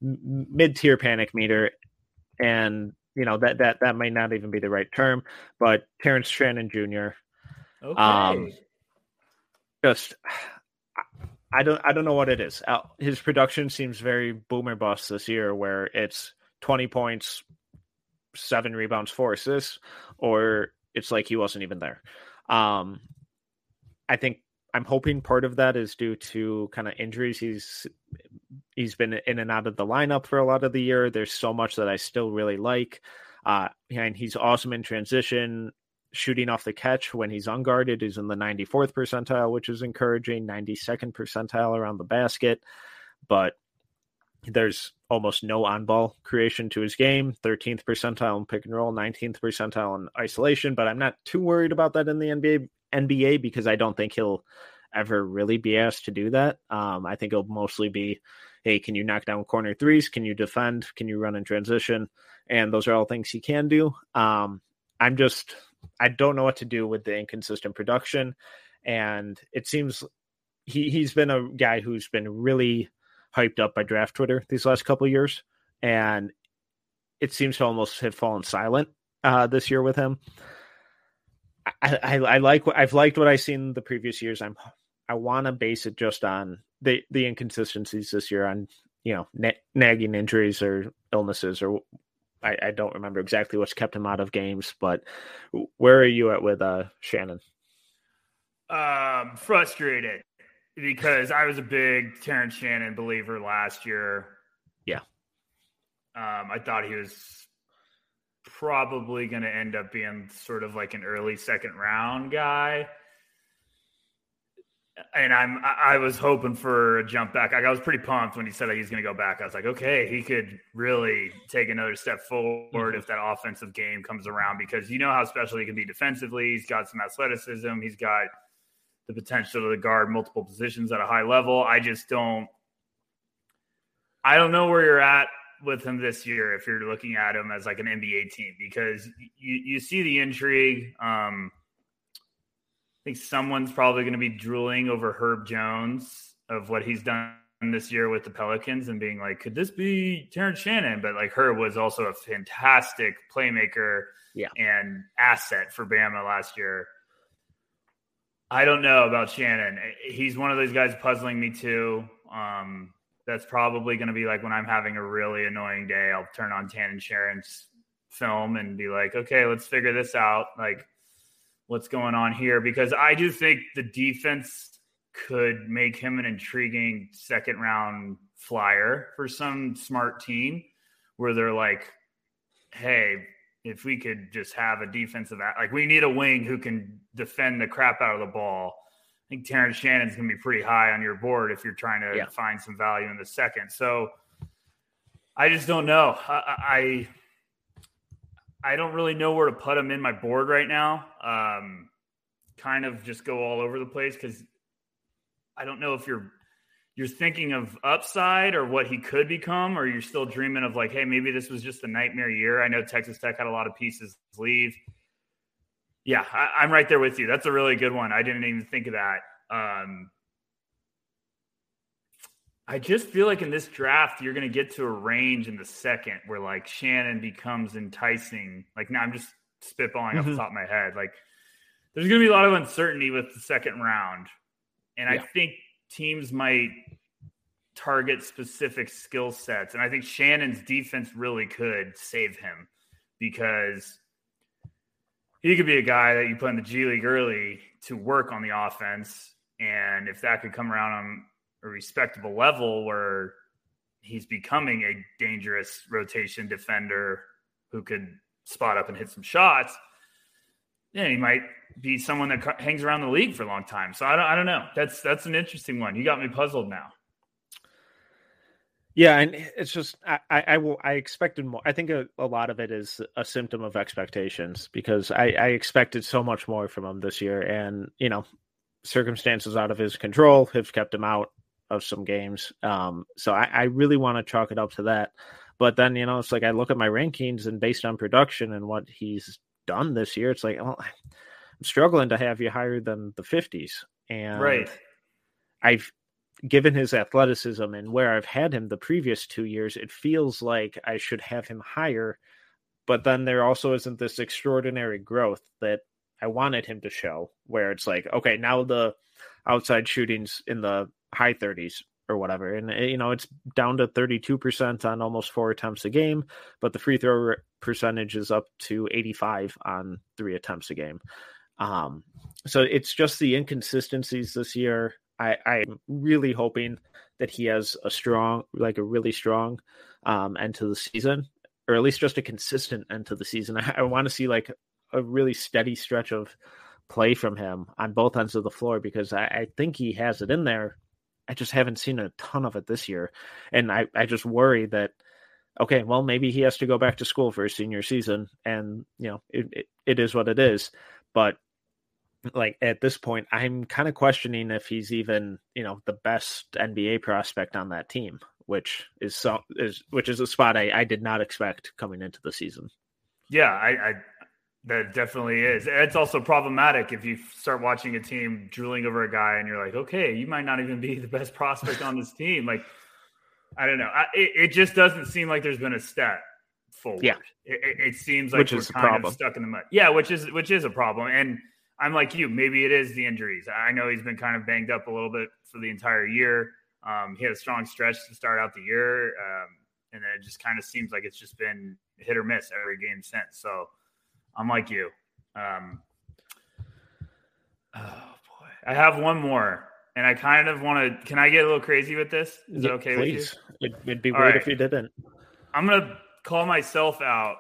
mid tier panic meter, and you know that that that might not even be the right term, but Terrence Shannon Jr. Okay. Um, just I don't I don't know what it is. His production seems very boomer bust this year, where it's twenty points, seven rebounds, four assists, or it's like he wasn't even there. Um, I think I'm hoping part of that is due to kind of injuries. He's he's been in and out of the lineup for a lot of the year. There's so much that I still really like. Uh, and he's awesome in transition, shooting off the catch when he's unguarded is in the 94th percentile, which is encouraging. 92nd percentile around the basket, but there's almost no on ball creation to his game. 13th percentile in pick and roll, 19th percentile in isolation. But I'm not too worried about that in the NBA NBA because I don't think he'll ever really be asked to do that. Um, I think it'll mostly be, hey, can you knock down corner threes? Can you defend? Can you run in transition? And those are all things he can do. Um, I'm just, I don't know what to do with the inconsistent production. And it seems he, he's been a guy who's been really hyped up by draft Twitter these last couple years. And it seems to almost have fallen silent uh, this year with him. I, I, I like what I've liked what I've seen the previous years. I'm I want to base it just on the the inconsistencies this year on you know na- nagging injuries or illnesses or I, I, don't remember exactly what's kept him out of games. But where are you at with uh, Shannon? Um, frustrated because I was a big Terrence Shannon believer last year. Yeah. Um, I thought he was probably going to end up being sort of like an early second round guy. And I'm I was hoping for a jump back. I was pretty pumped when he said that he's going to go back. I was like, okay, he could really take another step forward mm-hmm. if that offensive game comes around because you know how special he can be defensively. He's got some athleticism. He's got the potential to guard multiple positions at a high level. I just don't. I don't know where you're at with him this year if you're looking at him as like an NBA team because you, you see the intrigue. Um, I think someone's probably going to be drooling over Herb Jones of what he's done this year with the Pelicans and being like, could this be Terrence Shannon? But like Herb was also a fantastic playmaker yeah. and asset for Bama last year. I don't know about Shannon. He's one of those guys puzzling me too. Um, that's probably going to be like when I'm having a really annoying day, I'll turn on Tan Sharon's film and be like, okay, let's figure this out. Like, what's going on here? Because I do think the defense could make him an intriguing second round flyer for some smart team where they're like, hey, if we could just have a defensive, like we need a wing who can defend the crap out of the ball I think Terrence Shannon's going to be pretty high on your board if you're trying to yeah. find some value in the second. So I just don't know. I, I, I don't really know where to put him in my board right now. Um, kind of just go all over the place because I don't know if you're you're thinking of upside or what he could become, or you're still dreaming of like, hey, maybe this was just a nightmare year. I know Texas Tech had a lot of pieces leave. Yeah, I, am right there with you. That's a really good one. I didn't even think of that. Um, I just feel like in this draft, you're going to get to a range in the second where like Shannon becomes enticing. Like now, I'm just spitballing mm-hmm. off the mm-hmm. top of my head. Like there's going to be a lot of uncertainty with the second round. And Yeah. I think teams might target specific skill sets. And I think Shannon's defense really could save him because he could be a guy that you put in the G League early to work on the offense. And if that could come around on a respectable level where he's becoming a dangerous rotation defender who could spot up and hit some shots, then he might be someone that hangs around the league for a long time. So I don't, I don't know. That's that's an interesting one. You got me puzzled now. Yeah, and it's just I, I, I will I expected more. I think a, a lot of it is a symptom of expectations because I, I expected so much more from him this year, and you know, circumstances out of his control have kept him out of some games. Um, so I, I really want to chalk it up to that. But then you know, it's like I look at my rankings and based on production and what he's done this year, it's like well, I'm struggling to have you higher than the 50s, and right. I've given his athleticism and where I've had him the previous two years, it feels like I should have him higher. But then there also isn't this extraordinary growth that I wanted him to show, where it's like, okay, now the outside shootings in the high 30s or whatever. And, eh, you know, it's down to 32% on almost four attempts a game, but the free throw percentage is up to 85 on three attempts a game. Um, so it's just the inconsistencies this year. I, I'm really hoping that he has a strong, like a really strong um, end to the season, or at least just a consistent end to the season. I, I want to see like a really steady stretch of play from him on both ends of the floor because I, I think he has it in there. I just haven't seen a ton of it this year. And I, I just worry that, okay, well, maybe he has to go back to school for his senior season. And, you know, it, it, it is what it is. But like at this point, I'm kind of questioning if he's even, you know, the best NBA prospect on that team, which is so is which is a spot I, I did not expect coming into the season. Yeah, I, I that definitely is. It's also problematic if you start watching a team drooling over a guy and you're like, okay, you might not even be the best prospect on this team. Like, I don't know. I, it, it just doesn't seem like there's been a step forward. Yeah. it, it, seems like Which we're kind problem. of stuck in the mud. Yeah, which is which is a problem. And I'm like you. Maybe it is the injuries. I know he's been kind of banged up a little bit for the entire year. Um, he had a strong stretch to start out the year, um, and then it just kind of seems like it's just been hit or miss every game since. So I'm like you. Um, oh boy, I have one more, and I kind of want to. Can I get a little crazy with this? Is Yeah, it okay with you? please. It, it'd be All weird right. if you didn't. I'm gonna call myself out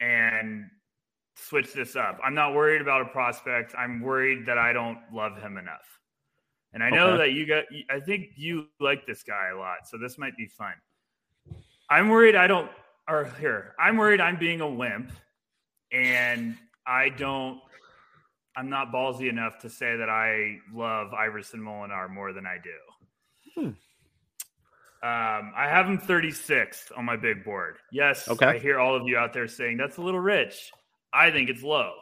and switch this up. I'm not worried about a prospect. I'm worried that I don't love him enough. And I know Okay. that you got I think you like this guy a lot, so this might be fun. I'm worried I don't or here, I'm worried I'm being a wimp and I don't I'm not ballsy enough to say that I love Iverson Molinar more than I do. Hmm. Um, I have him 36th on my big board. Yes, Okay. I hear all of you out there saying that's a little rich. I think it's low.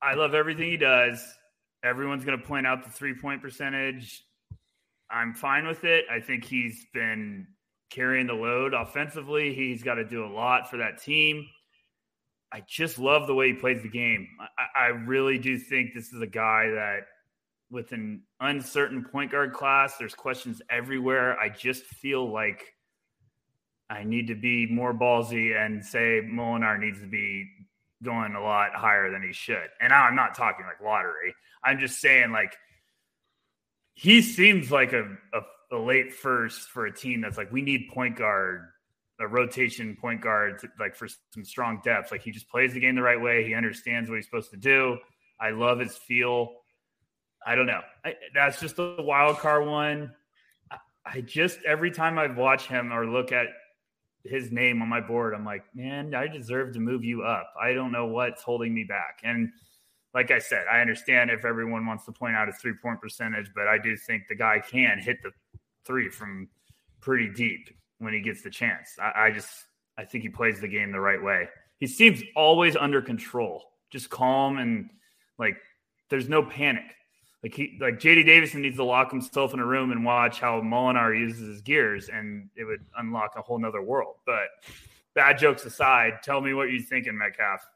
I love everything he does. Everyone's going to point out the three point percentage. I'm fine with it. I think he's been carrying the load offensively. He's got to do a lot for that team. I just love the way he plays the game. I, I really do think this is a guy that, with an uncertain point guard class, there's questions everywhere. I just feel like I need to be more ballsy and say Molinar needs to be going a lot higher than he should. And I'm not talking like lottery. I'm just saying like he seems like a, a, a late first for a team that's like we need point guard, a rotation point guard, to, like for some strong depth. Like he just plays the game the right way. He understands what he's supposed to do. I love his feel. I don't know. I, that's just the wild card one. I, I just every time I watch him or look at his name on my board, I'm like, man, I deserve to move you up. I don't know what's holding me back. And like I said, I understand if everyone wants to point out his three point percentage, but I do think the guy can hit the three from pretty deep when he gets the chance. I, I just, I think he plays the game the right way. He seems always under control, just calm and like there's no panic. Like he, like JD Davison needs to lock himself in a room and watch how Molinar uses his gears, and it would unlock a whole nother world. But bad jokes aside, tell me what you're thinking, Metcalf.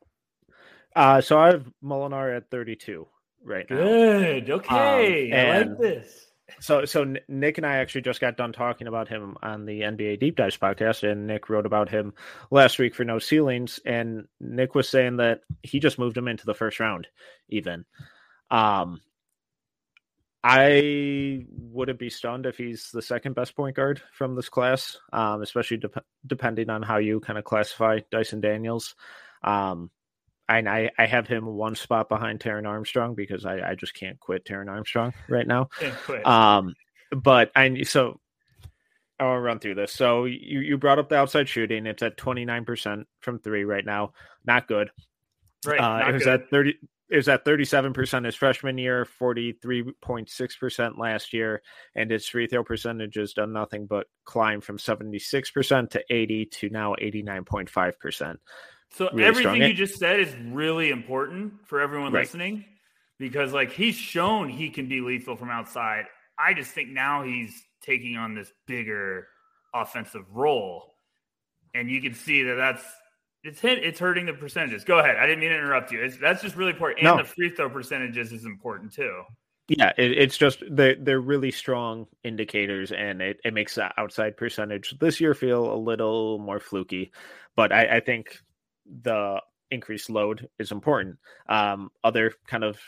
Uh, so I have Molinar at 32 right now. Good. Okay. Um, I like this. So, so Nick and I actually just got done talking about him on the NBA Deep Dives podcast, and Nick wrote about him last week for No Ceilings, and Nick was saying that he just moved him into the first round, even. Um, I wouldn't be stunned if he's the second best point guard from this class, um, especially de- depending on how you kind of classify Dyson Daniels. Um, and I, I have him one spot behind Taran Armstrong because I, I just can't quit Taran Armstrong right now. Um, but I so I'll run through this. So you, you brought up the outside shooting. It's at 29% from three right now. Not good. Right. Uh, it was good. at 30. It was at 37% his freshman year, 43.6% last year, and its free throw percentage has done nothing but climb from 76% to 80 to now 89.5%. So really everything you just said is really important for everyone right. listening because like he's shown he can be lethal from outside. I just think now he's taking on this bigger offensive role. And you can see that that's it's hit, it's hurting the percentages. Go ahead. I didn't mean to interrupt you. It's, that's just really important. And no. the free throw percentages is important too. Yeah, it, it's just they're they're really strong indicators, and it, it makes the outside percentage this year feel a little more fluky. But I, I think the increased load is important. Um, other kind of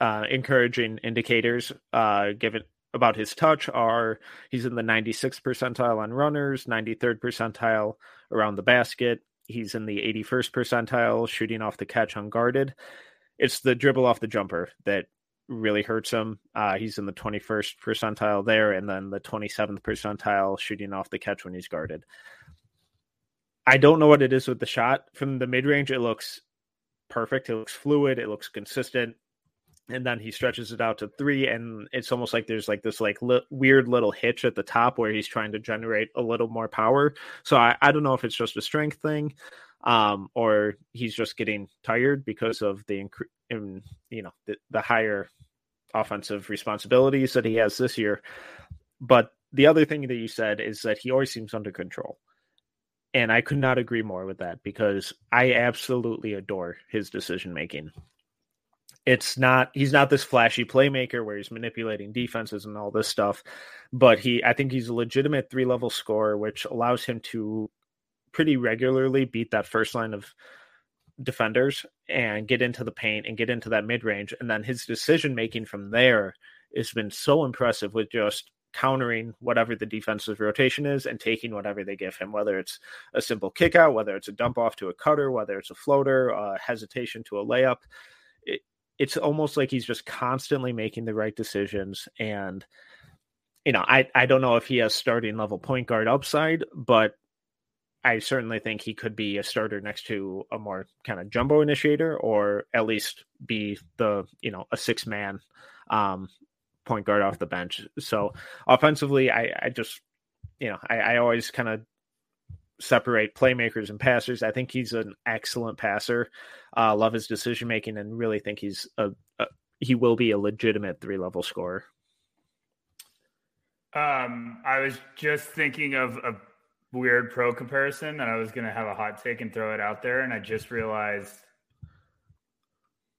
uh, encouraging indicators uh, given about his touch are he's in the 96th percentile on runners, 93rd percentile around the basket. He's in the 81st percentile shooting off the catch unguarded. It's the dribble off the jumper that really hurts him. Uh, he's in the 21st percentile there, and then the 27th percentile shooting off the catch when he's guarded. I don't know what it is with the shot from the mid range. It looks perfect. It looks fluid. It looks consistent. And then he stretches it out to three, and it's almost like there's like this like li- weird little hitch at the top where he's trying to generate a little more power. So I, I don't know if it's just a strength thing, um, or he's just getting tired because of the inc- in, you know the, the higher offensive responsibilities that he has this year. But the other thing that you said is that he always seems under control. And I could not agree more with that because I absolutely adore his decision making. It's not he's not this flashy playmaker where he's manipulating defenses and all this stuff, but he I think he's a legitimate three level scorer, which allows him to pretty regularly beat that first line of defenders and get into the paint and get into that mid range. And then his decision making from there has been so impressive with just countering whatever the defensive rotation is and taking whatever they give him, whether it's a simple kick out, whether it's a dump off to a cutter, whether it's a floater, a hesitation to a layup. It, it's almost like he's just constantly making the right decisions. And, you know, I, I don't know if he has starting level point guard upside, but I certainly think he could be a starter next to a more kind of jumbo initiator or at least be the, you know, a six man um, point guard off the bench. So offensively, I, I just, you know, I, I always kind of separate playmakers and passers. I think he's an excellent passer. Uh, love his decision making, and really think he's a, a he will be a legitimate three level scorer. Um, I was just thinking of a weird pro comparison that I was going to have a hot take and throw it out there, and I just realized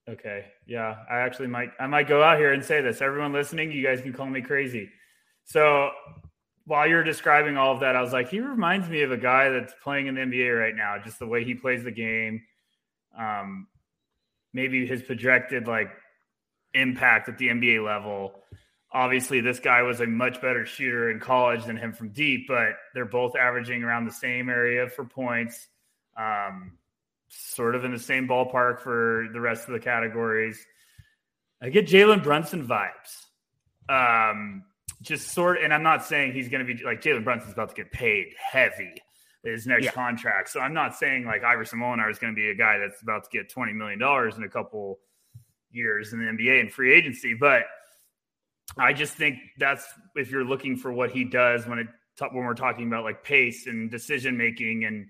Okay. Yeah. I actually might I might go out here and say this. Everyone listening, you guys can call me crazy. So while you're describing all of that, I was like, he reminds me of a guy that's playing in the NBA right now, just the way he plays the game. Um, maybe his projected like impact at the NBA level. Obviously, this guy was a much better shooter in college than him from deep, but they're both averaging around the same area for points. Um, sort of in the same ballpark for the rest of the categories. I get Jalen Brunson vibes. Um, just sort and I'm not saying he's going to be like Jalen Brunson's about to get paid heavy his next yeah. contract. So I'm not saying like Iverson Molinar is going to be a guy that's about to get $20 million in a couple years in the NBA and free agency. But I just think that's if you're looking for what he does when it when we're talking about like pace and decision making and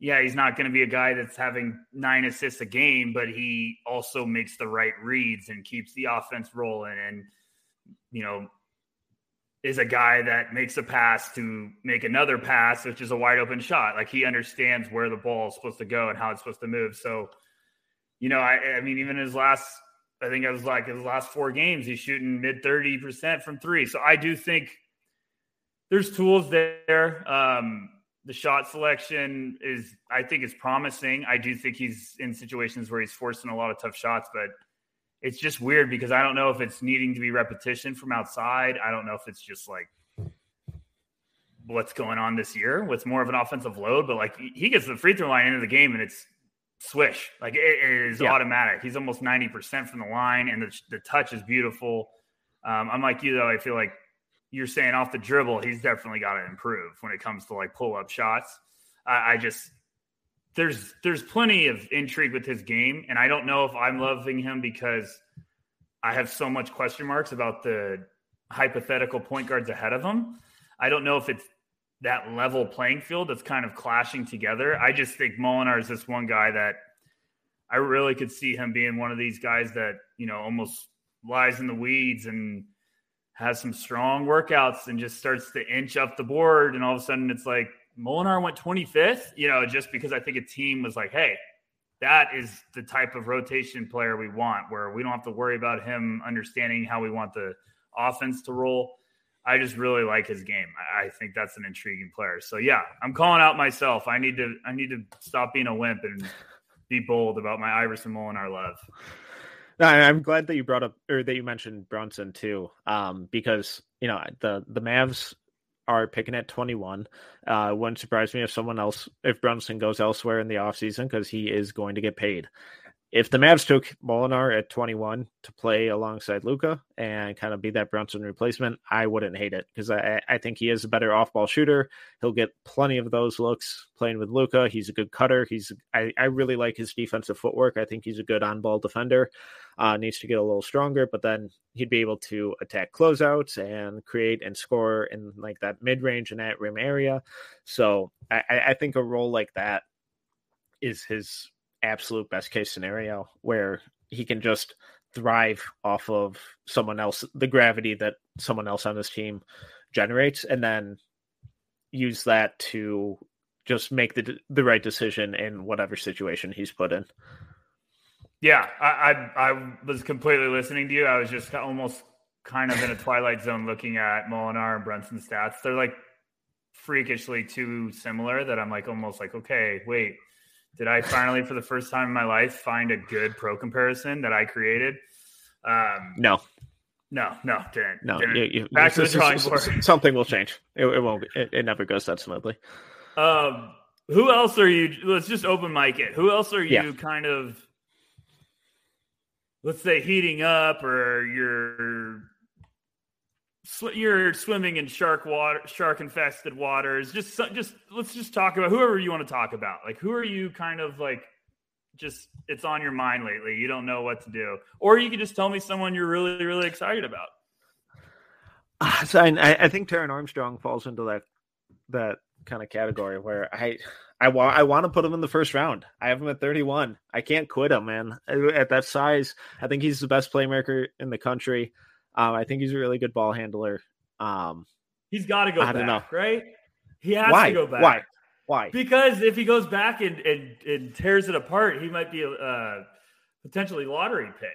yeah, he's not going to be a guy that's having nine assists a game, but he also makes the right reads and keeps the offense rolling and, you know, is a guy that makes a pass to make another pass, which is a wide open shot. Like he understands where the ball is supposed to go and how it's supposed to move. So you know, I, I mean, even his last, I think it was like his last four games, he's shooting mid 30% from three. So I do think there's tools there. Um, the shot selection is, I think, is promising. I do think he's in situations where he's forcing a lot of tough shots, but it's just weird because I don't know if it's needing to be repetition from outside. I don't know if it's just like what's going on this year. What's more of an offensive load, but like he gets the free throw line into the game and it's swish. Like it is yeah. automatic. He's almost 90% from the line and the, the touch is beautiful. Um, I'm like you though. I feel like you're saying off the dribble, he's definitely got to improve when it comes to like pull up shots. I, I just, there's, there's plenty of intrigue with his game. And I don't know if I'm loving him because I have so much question marks about the hypothetical point guards ahead of him. I don't know if it's that level playing field that's kind of clashing together. I just think Molinar is this one guy that I really could see him being one of these guys that, you know, almost lies in the weeds and has some strong workouts and just starts to inch up the board. And all of a sudden it's like Molinar went 25th, you know, just because I think a team was like, hey, that is the type of rotation player we want where we don't have to worry about him understanding how we want the offense to roll. I just really like his game. I think that's an intriguing player. So yeah, I'm calling out myself. I need to I need to stop being a wimp and be bold about my Iverson Molinar love. I'm glad that you brought up or that you mentioned Brunson too, um, because you know the the Mavs are picking at 21. Uh, wouldn't surprise me if someone else, if Brunson goes elsewhere in the offseason because he is going to get paid if the Mavs took Molinar at 21 to play alongside Luka and kind of be that Brunson replacement, I wouldn't hate it because I, I think he is a better off ball shooter. He'll get plenty of those looks playing with Luka. He's a good cutter. He's I, I really like his defensive footwork. I think he's a good on ball defender. Uh, needs to get a little stronger, but then he'd be able to attack closeouts and create and score in like that mid range and at rim area. So I, I think a role like that is his absolute best case scenario where he can just thrive off of someone else, the gravity that someone else on this team generates, and then use that to just make the the right decision in whatever situation he's put in. Yeah, I, I, I was completely listening to you. I was just almost kind of in a twilight zone looking at Molinar and Brunson stats. They're like freakishly too similar that I'm like almost like okay, wait, did I finally, for the first time in my life, find a good pro comparison that I created? Um, no, no, no, didn't. No, didn't. You, you, back to the drawing board. Something will change. It, it won't. It, it, never goes that smoothly. Um, who else are you? Let's just open mic it. Who else are you yeah. kind of? Let's say heating up, or you're sw- you're swimming in shark water, shark infested waters. Just, just let's just talk about whoever you want to talk about. Like, who are you kind of like? Just it's on your mind lately. You don't know what to do, or you can just tell me someone you're really, really excited about. Uh, so I, I think Taran Armstrong falls into that that kind of category where I I want I want to put him in the first round. I have him at 31. I can't quit him, man. At that size, I think he's the best playmaker in the country. Um, I think he's a really good ball handler. Um, he's got to go I back, know. right? He has Why? to go back. Why? Why? Because if he goes back and, and, and tears it apart, he might be a uh, potentially lottery pick.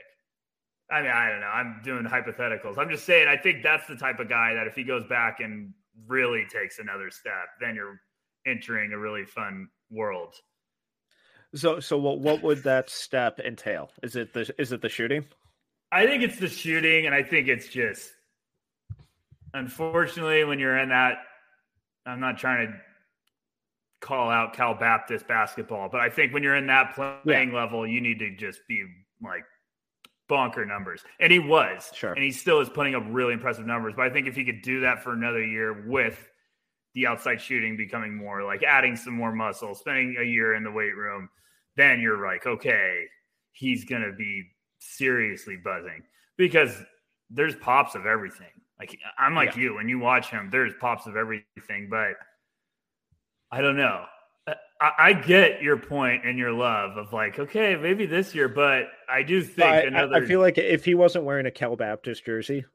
I mean, I don't know. I'm doing hypotheticals. I'm just saying, I think that's the type of guy that if he goes back and really takes another step, then you're entering a really fun world. So, so what what would that step entail? Is it the is it the shooting? I think it's the shooting, and I think it's just unfortunately when you're in that. I'm not trying to call out Cal Baptist basketball, but I think when you're in that playing yeah. level, you need to just be like bonker numbers. And he was, sure, and he still is putting up really impressive numbers. But I think if he could do that for another year with the outside shooting becoming more like adding some more muscle, spending a year in the weight room, then you're like, okay, he's gonna be seriously buzzing because there's pops of everything. Like I'm like yeah. you when you watch him, there's pops of everything, but I don't know. I, I, get your point and your love of like, okay, maybe this year, but I do think I, another. I feel like if he wasn't wearing a Cal Baptist jersey,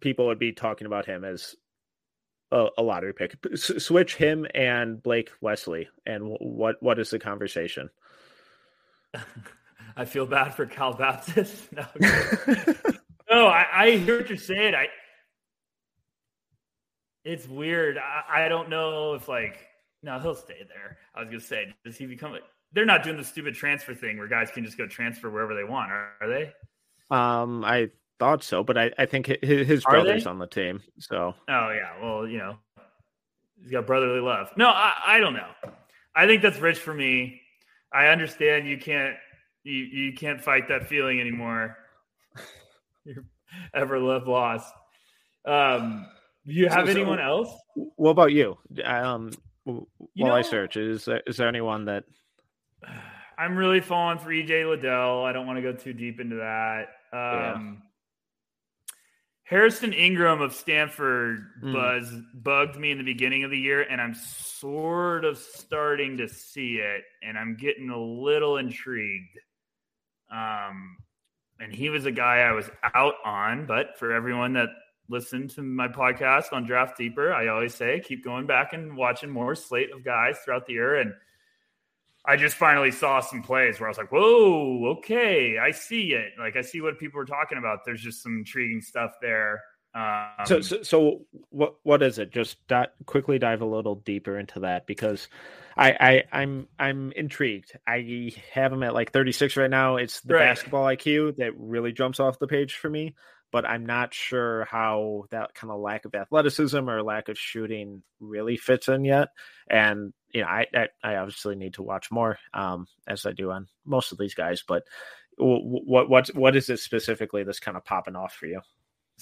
people would be talking about him as a, a lottery pick. S- switch him and Blake Wesley, and what what is the conversation? I feel bad for Cal Baptist. No, no I, I, hear what you're saying. I it's weird. I, I don't know if like no, he'll stay there. I was gonna say, does he become? A, they're not doing the stupid transfer thing where guys can just go transfer wherever they want, are, are they? Um, I thought so, but I, I think his, his brother's on the team. So. Oh yeah, well you know, he's got brotherly love. No, I, I don't know. I think that's rich for me. I understand you can't you you can't fight that feeling anymore. You're ever love lost. Um, do you have so, anyone so, else? What about you? Um, while know, I search, is there, is there anyone that I'm really falling for EJ Liddell. I don't want to go too deep into that. Um, yeah. Harrison Ingram of Stanford mm. buzz bugged me in the beginning of the year, and I'm sort of starting to see it, and I'm getting a little intrigued. Um, and he was a guy I was out on, but for everyone that listened to my podcast on Draft Deeper, I always say keep going back and watching more slate of guys throughout the year. And I just finally saw some plays where I was like, whoa, okay, I see it. Like I see what people are talking about. There's just some intriguing stuff there. Um, so, so, so, what what is it? Just quickly dive a little deeper into that because I, I I'm I'm intrigued. I have him at like 36 right now. It's the right. basketball IQ that really jumps off the page for me, but I'm not sure how that kind of lack of athleticism or lack of shooting really fits in yet. And you know, I I, I obviously need to watch more um, as I do on most of these guys, but what what what is it specifically that's kind of popping off for you?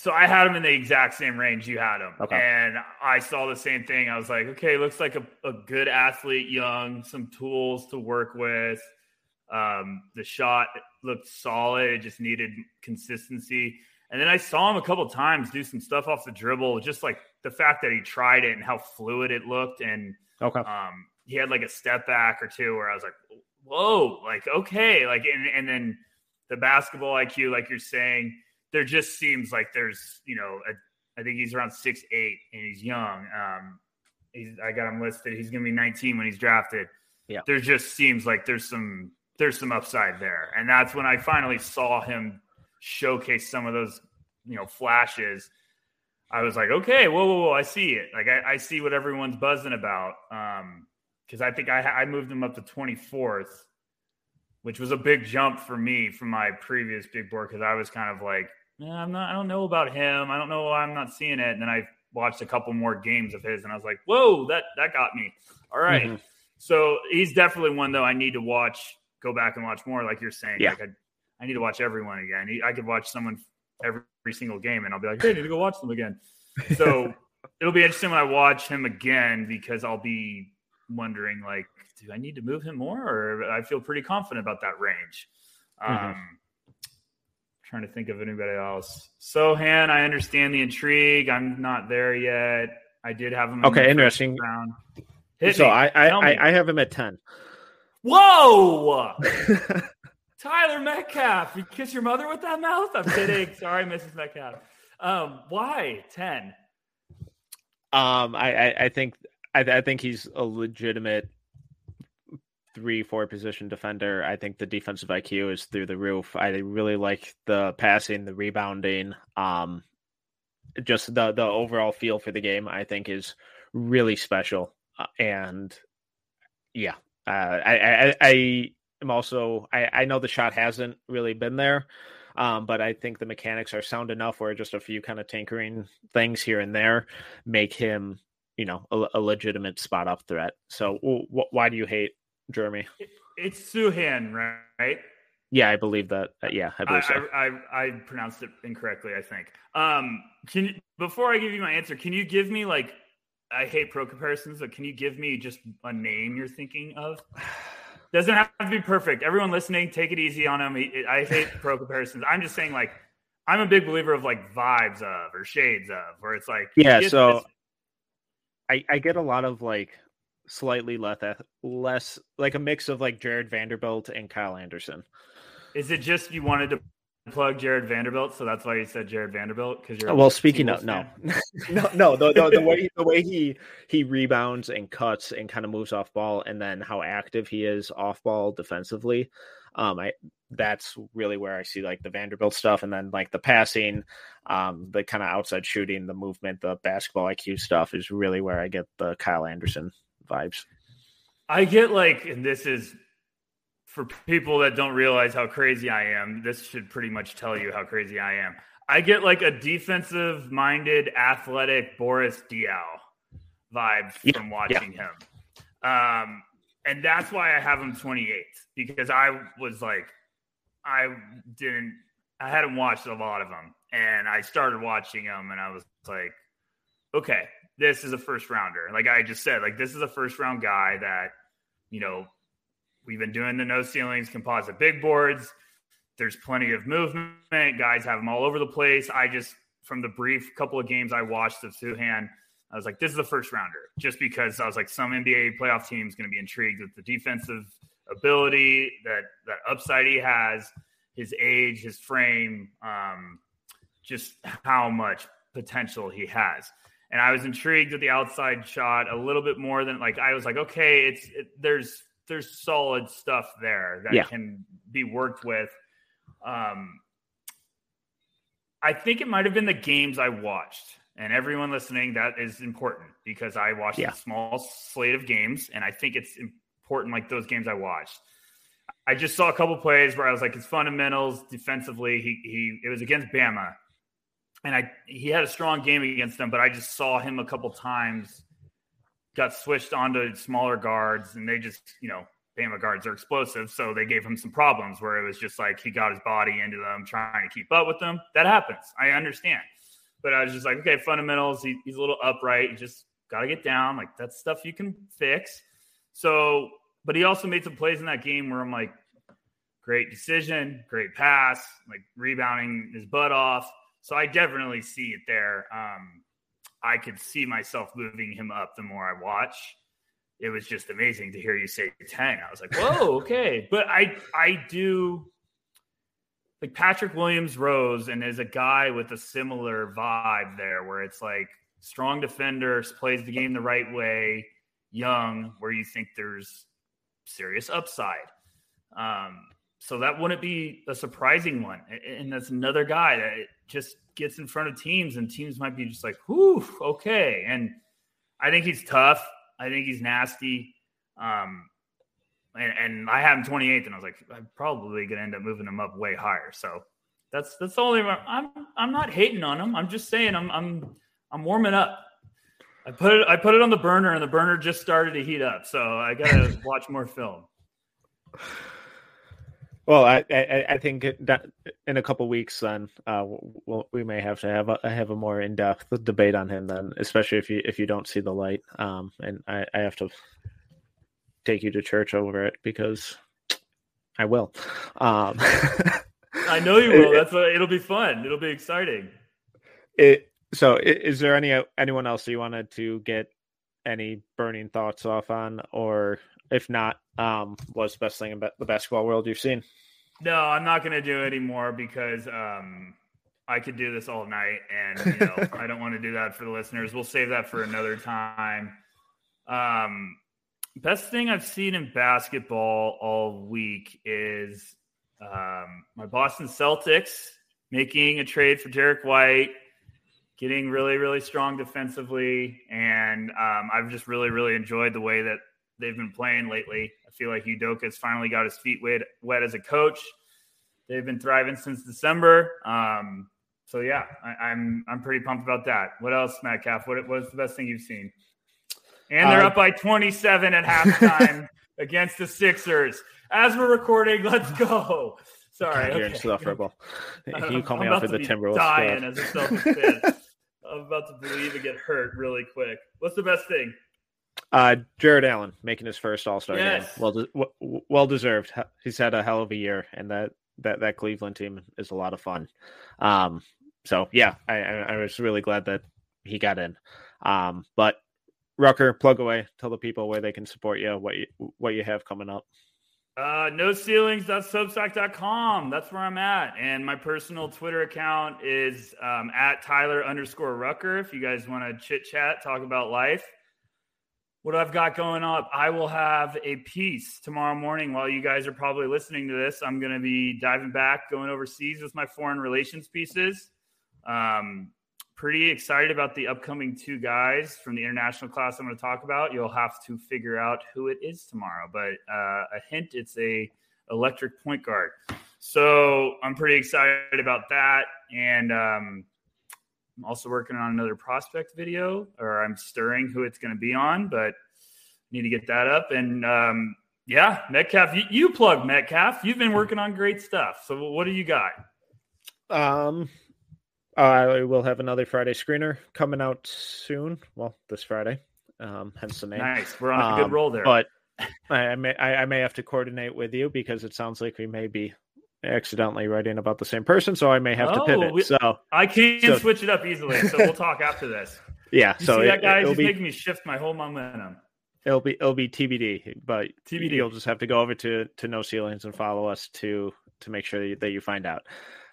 So I had him in the exact same range you had him. Okay. And I saw the same thing. I was like, okay, looks like a, a good athlete, young, some tools to work with. Um, the shot looked solid. It just needed consistency. And then I saw him a couple times do some stuff off the dribble, just like the fact that he tried it and how fluid it looked. And okay. um, he had like a step back or two where I was like, whoa, like, okay. Like, and, and then the basketball IQ, like you're saying – there just seems like there's you know a, I think he's around six eight and he's young. Um, he's I got him listed. He's going to be 19 when he's drafted. Yeah, there just seems like there's some there's some upside there, and that's when I finally saw him showcase some of those you know flashes. I was like, okay, whoa, whoa, whoa, I see it. Like I, I see what everyone's buzzing about. Um, because I think I I moved him up to 24th which was a big jump for me from my previous big board because I was kind of like, I'm not. I don't know about him. I don't know why I'm not seeing it. And then I watched a couple more games of his, and I was like, "Whoa, that that got me." All right. mm-hmm. So he's definitely one though I need to watch. Go back and watch more, like you're saying. Yeah. Like I, I need to watch everyone again. I could watch someone every, every single game, and I'll be like, "Hey, I need to go watch them again." So it'll be interesting when I watch him again because I'll be wondering, like, do I need to move him more, or I feel pretty confident about that range. Mm-hmm. Um, trying to think of anybody else. Sochan, I understand the intrigue. I'm not there yet. I did have him. Okay, interesting. Round. Hit so me. I I, I have him at ten. Whoa, Tyler Metcalf! You kiss your mother with that mouth? I'm kidding. Sorry, Mrs. Metcalf. Um, why ten? Um, I, I, I think I, I think he's a legitimate three, four position defender. I think the defensive IQ is through the roof. I really like the passing, the rebounding, um, just the the overall feel for the game. I think is really special, uh, and yeah, uh, I, I I am also I I know the shot hasn't really been there. Um, but I think the mechanics are sound enough where just a few kind of tinkering things here and there make him, you know, a, a legitimate spot up threat. So, w- why do you hate Jeremy? It's Sochan, right? Yeah, I believe that. Uh, yeah, I believe I, so. I, I, I, pronounced it incorrectly. I think. Um, can you, before I give you my answer, can you give me like I hate pro comparisons, but can you give me just a name you're thinking of? Doesn't have to be perfect. Everyone listening, take it easy on him. I hate pro comparisons. I'm just saying, like, I'm a big believer of like vibes of or shades of, where it's like, yeah. So I I get a lot of like slightly less less like a mix of like Jarred Vanderbilt and Kyle Anderson. Is it just you wanted to plug Jarred Vanderbilt, so that's why you said Jarred Vanderbilt because you're well. Speaking of no, no, no, the, the, the, way the way he he rebounds and cuts and kind of moves off ball, and then how active he is off ball defensively. Um, I that's really where I see like the Vanderbilt stuff, and then like the passing, um, the kind of outside shooting, the movement, the basketball IQ stuff is really where I get the Kyle Anderson vibes. I get like, and this is for people that don't realize how crazy I am. This should pretty much tell you how crazy I am. I get like a defensive minded, athletic Boris Diaw vibe yeah, from watching yeah. him. Um, and that's why I have him 28th because I was like, I didn't, I hadn't watched a lot of them. And I started watching them and I was like, okay, this is a first rounder. Like I just said, like this is a first round guy that, you know, we've been doing the no ceilings composite big boards. There's plenty of movement. Guys have them all over the place. I just, from the brief couple of games I watched of Sochan, I was like, this is the first rounder, just because I was like, some NBA playoff team is going to be intrigued with the defensive ability, that that upside he has, his age, his frame, um, just how much potential he has. And I was intrigued with the outside shot a little bit more than like I was like, okay, it's it, there's there's solid stuff there that yeah. can be worked with. Um, I think it might have been the games I watched. And everyone listening, that is important because I watched yeah. a small slate of games, and I think it's important like those games I watched. I just saw a couple plays where I was like, his fundamentals defensively, he he it was against Bama. And I he had a strong game against them, but I just saw him a couple times got switched onto smaller guards and they just, you know, Bama guards are explosive. So they gave him some problems where it was just like he got his body into them, trying to keep up with them. That happens. I understand. But I was just like, okay, fundamentals. He, he's a little upright. You just got to get down. Like that's stuff you can fix. So but he also made some plays in that game where I'm like, great decision, great pass, like rebounding his butt off. So I definitely see it there. Um, I could see myself moving him up the more I watch. It was just amazing to hear you say 10. I was like, whoa, okay. But I I do like Patrick Williams Rose and is a guy with a similar vibe there where it's like strong defender, plays the game the right way, young, where you think there's serious upside. Um, so that wouldn't be a surprising one. And that's another guy that just gets in front of teams, and teams might be just like, whew, okay. And I think he's tough. I think he's nasty. Um, and, and I have him 28th, and I was like, I'm probably going to end up moving him up way higher. So that's that's the only. I'm I'm not hating on him. I'm just saying I'm I'm I'm warming up. I put it I put it on the burner and the burner just started to heat up. So I gotta watch more film. Well, I, I, I think that in a couple weeks, then uh, we'll, we may have to have a have a more in depth debate on him. Then, especially if you if you don't see the light, um, and I, I have to take you to church over it because I will. Um, I know you will. That's what, it'll be fun. It'll be exciting. It so, is there any anyone else you wanted to get any burning thoughts off on, or if not, um, what's the best thing about the basketball world you've seen? No, I'm not going to do any more because um, I could do this all night, and you know I don't want to do that for the listeners. We'll save that for another time. Um, best thing I've seen in basketball all week is um, my Boston Celtics making a trade for Derrick White getting really, really strong defensively. And um, I've just really, really enjoyed the way that they've been playing lately. I feel like Udoka's finally got his feet wet, wet as a coach. They've been thriving since December. Um, so yeah, I, am I'm, I'm pretty pumped about that. What else, Metcalf? What what's the best thing you've seen? And they're uh, up by 27 at halftime against the Sixers. As we're recording, let's go. Sorry, God, you're okay. insufferable. You call me out for the Timberwolves. Dying as a Celtics fan. I'm about to believe and get hurt really quick. What's the best thing? Uh, Jarrett Allen making his first All Star yes. game. Well, de- well deserved. He's had a hell of a year, and that that that Cleveland team is a lot of fun. Um, so yeah, I, I was really glad that he got in. Um, but Rucker, plug away. Tell the people where they can support you, what you what you have coming up. Uh, no ceilings.substack.com. That's where I'm at. And my personal Twitter account is um, at Tyler underscore Rucker. If you guys want to chit chat, talk about life. What I've got going up, I will have a piece tomorrow morning while you guys are probably listening to this. I'm going to be diving back, going overseas with my foreign relations pieces. Um, pretty excited about the upcoming two guys from the international class I'm going to talk about. You'll have to figure out who it is tomorrow, but uh, a hint: it's a electric point guard. So I'm pretty excited about that, and um, I'm also working on another prospect video, or I'm stirring who it's going to be on, but need to get that up. And um, yeah, Metcalf, you, you plug Metcalf. You've been working on great stuff. So what do you got? Um, I will have another Friday screener coming out soon. Well, this Friday, um, hence the name. Nice. We're on a good um, roll there. But I may I, I may have to coordinate with you because it sounds like we may be accidentally writing about the same person, so I may have oh, to pivot. We, so I can so, switch it up easily. So we'll talk after this. Yeah. You so see that guy is making me shift my whole momentum. It'll be it'll be TBD, but TBD. You'll just have to go over to to No Ceilings and follow us to to make sure that you find out.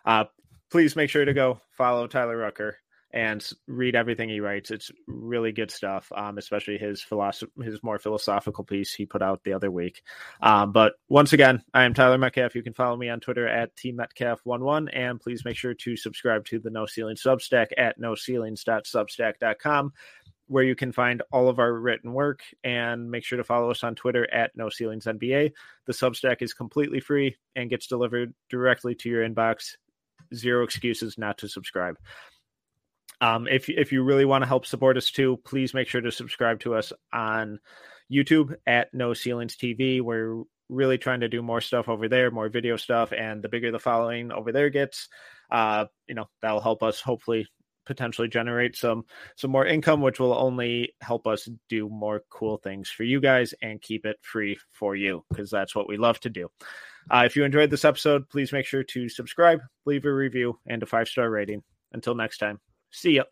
Uh, please make sure to go follow Tyler Rucker and read everything he writes. It's really good stuff, um, especially his philosophy, his more philosophical piece he put out the other week. Um, but once again, I am Tyler Metcalf. You can follow me on Twitter at tmetcalf11, and please make sure to subscribe to the No Ceiling Substack at noceilings.substack.com where you can find all of our written work and make sure to follow us on Twitter at No Ceilings NBA. The Substack is completely free and gets delivered directly to your inbox. Zero excuses not to subscribe. Um, if if you really want to help support us too, please make sure to subscribe to us on YouTube at No Ceilings TV. We're really trying to do more stuff over there, more video stuff, and the bigger the following over there gets, uh, you know, that'll help us hopefully potentially generate some some more income which will only help us do more cool things for you guys and keep it free for you because that's what we love to do. Uh, if you enjoyed this episode please make sure to subscribe leave a review and a five star rating. Until next time See ya.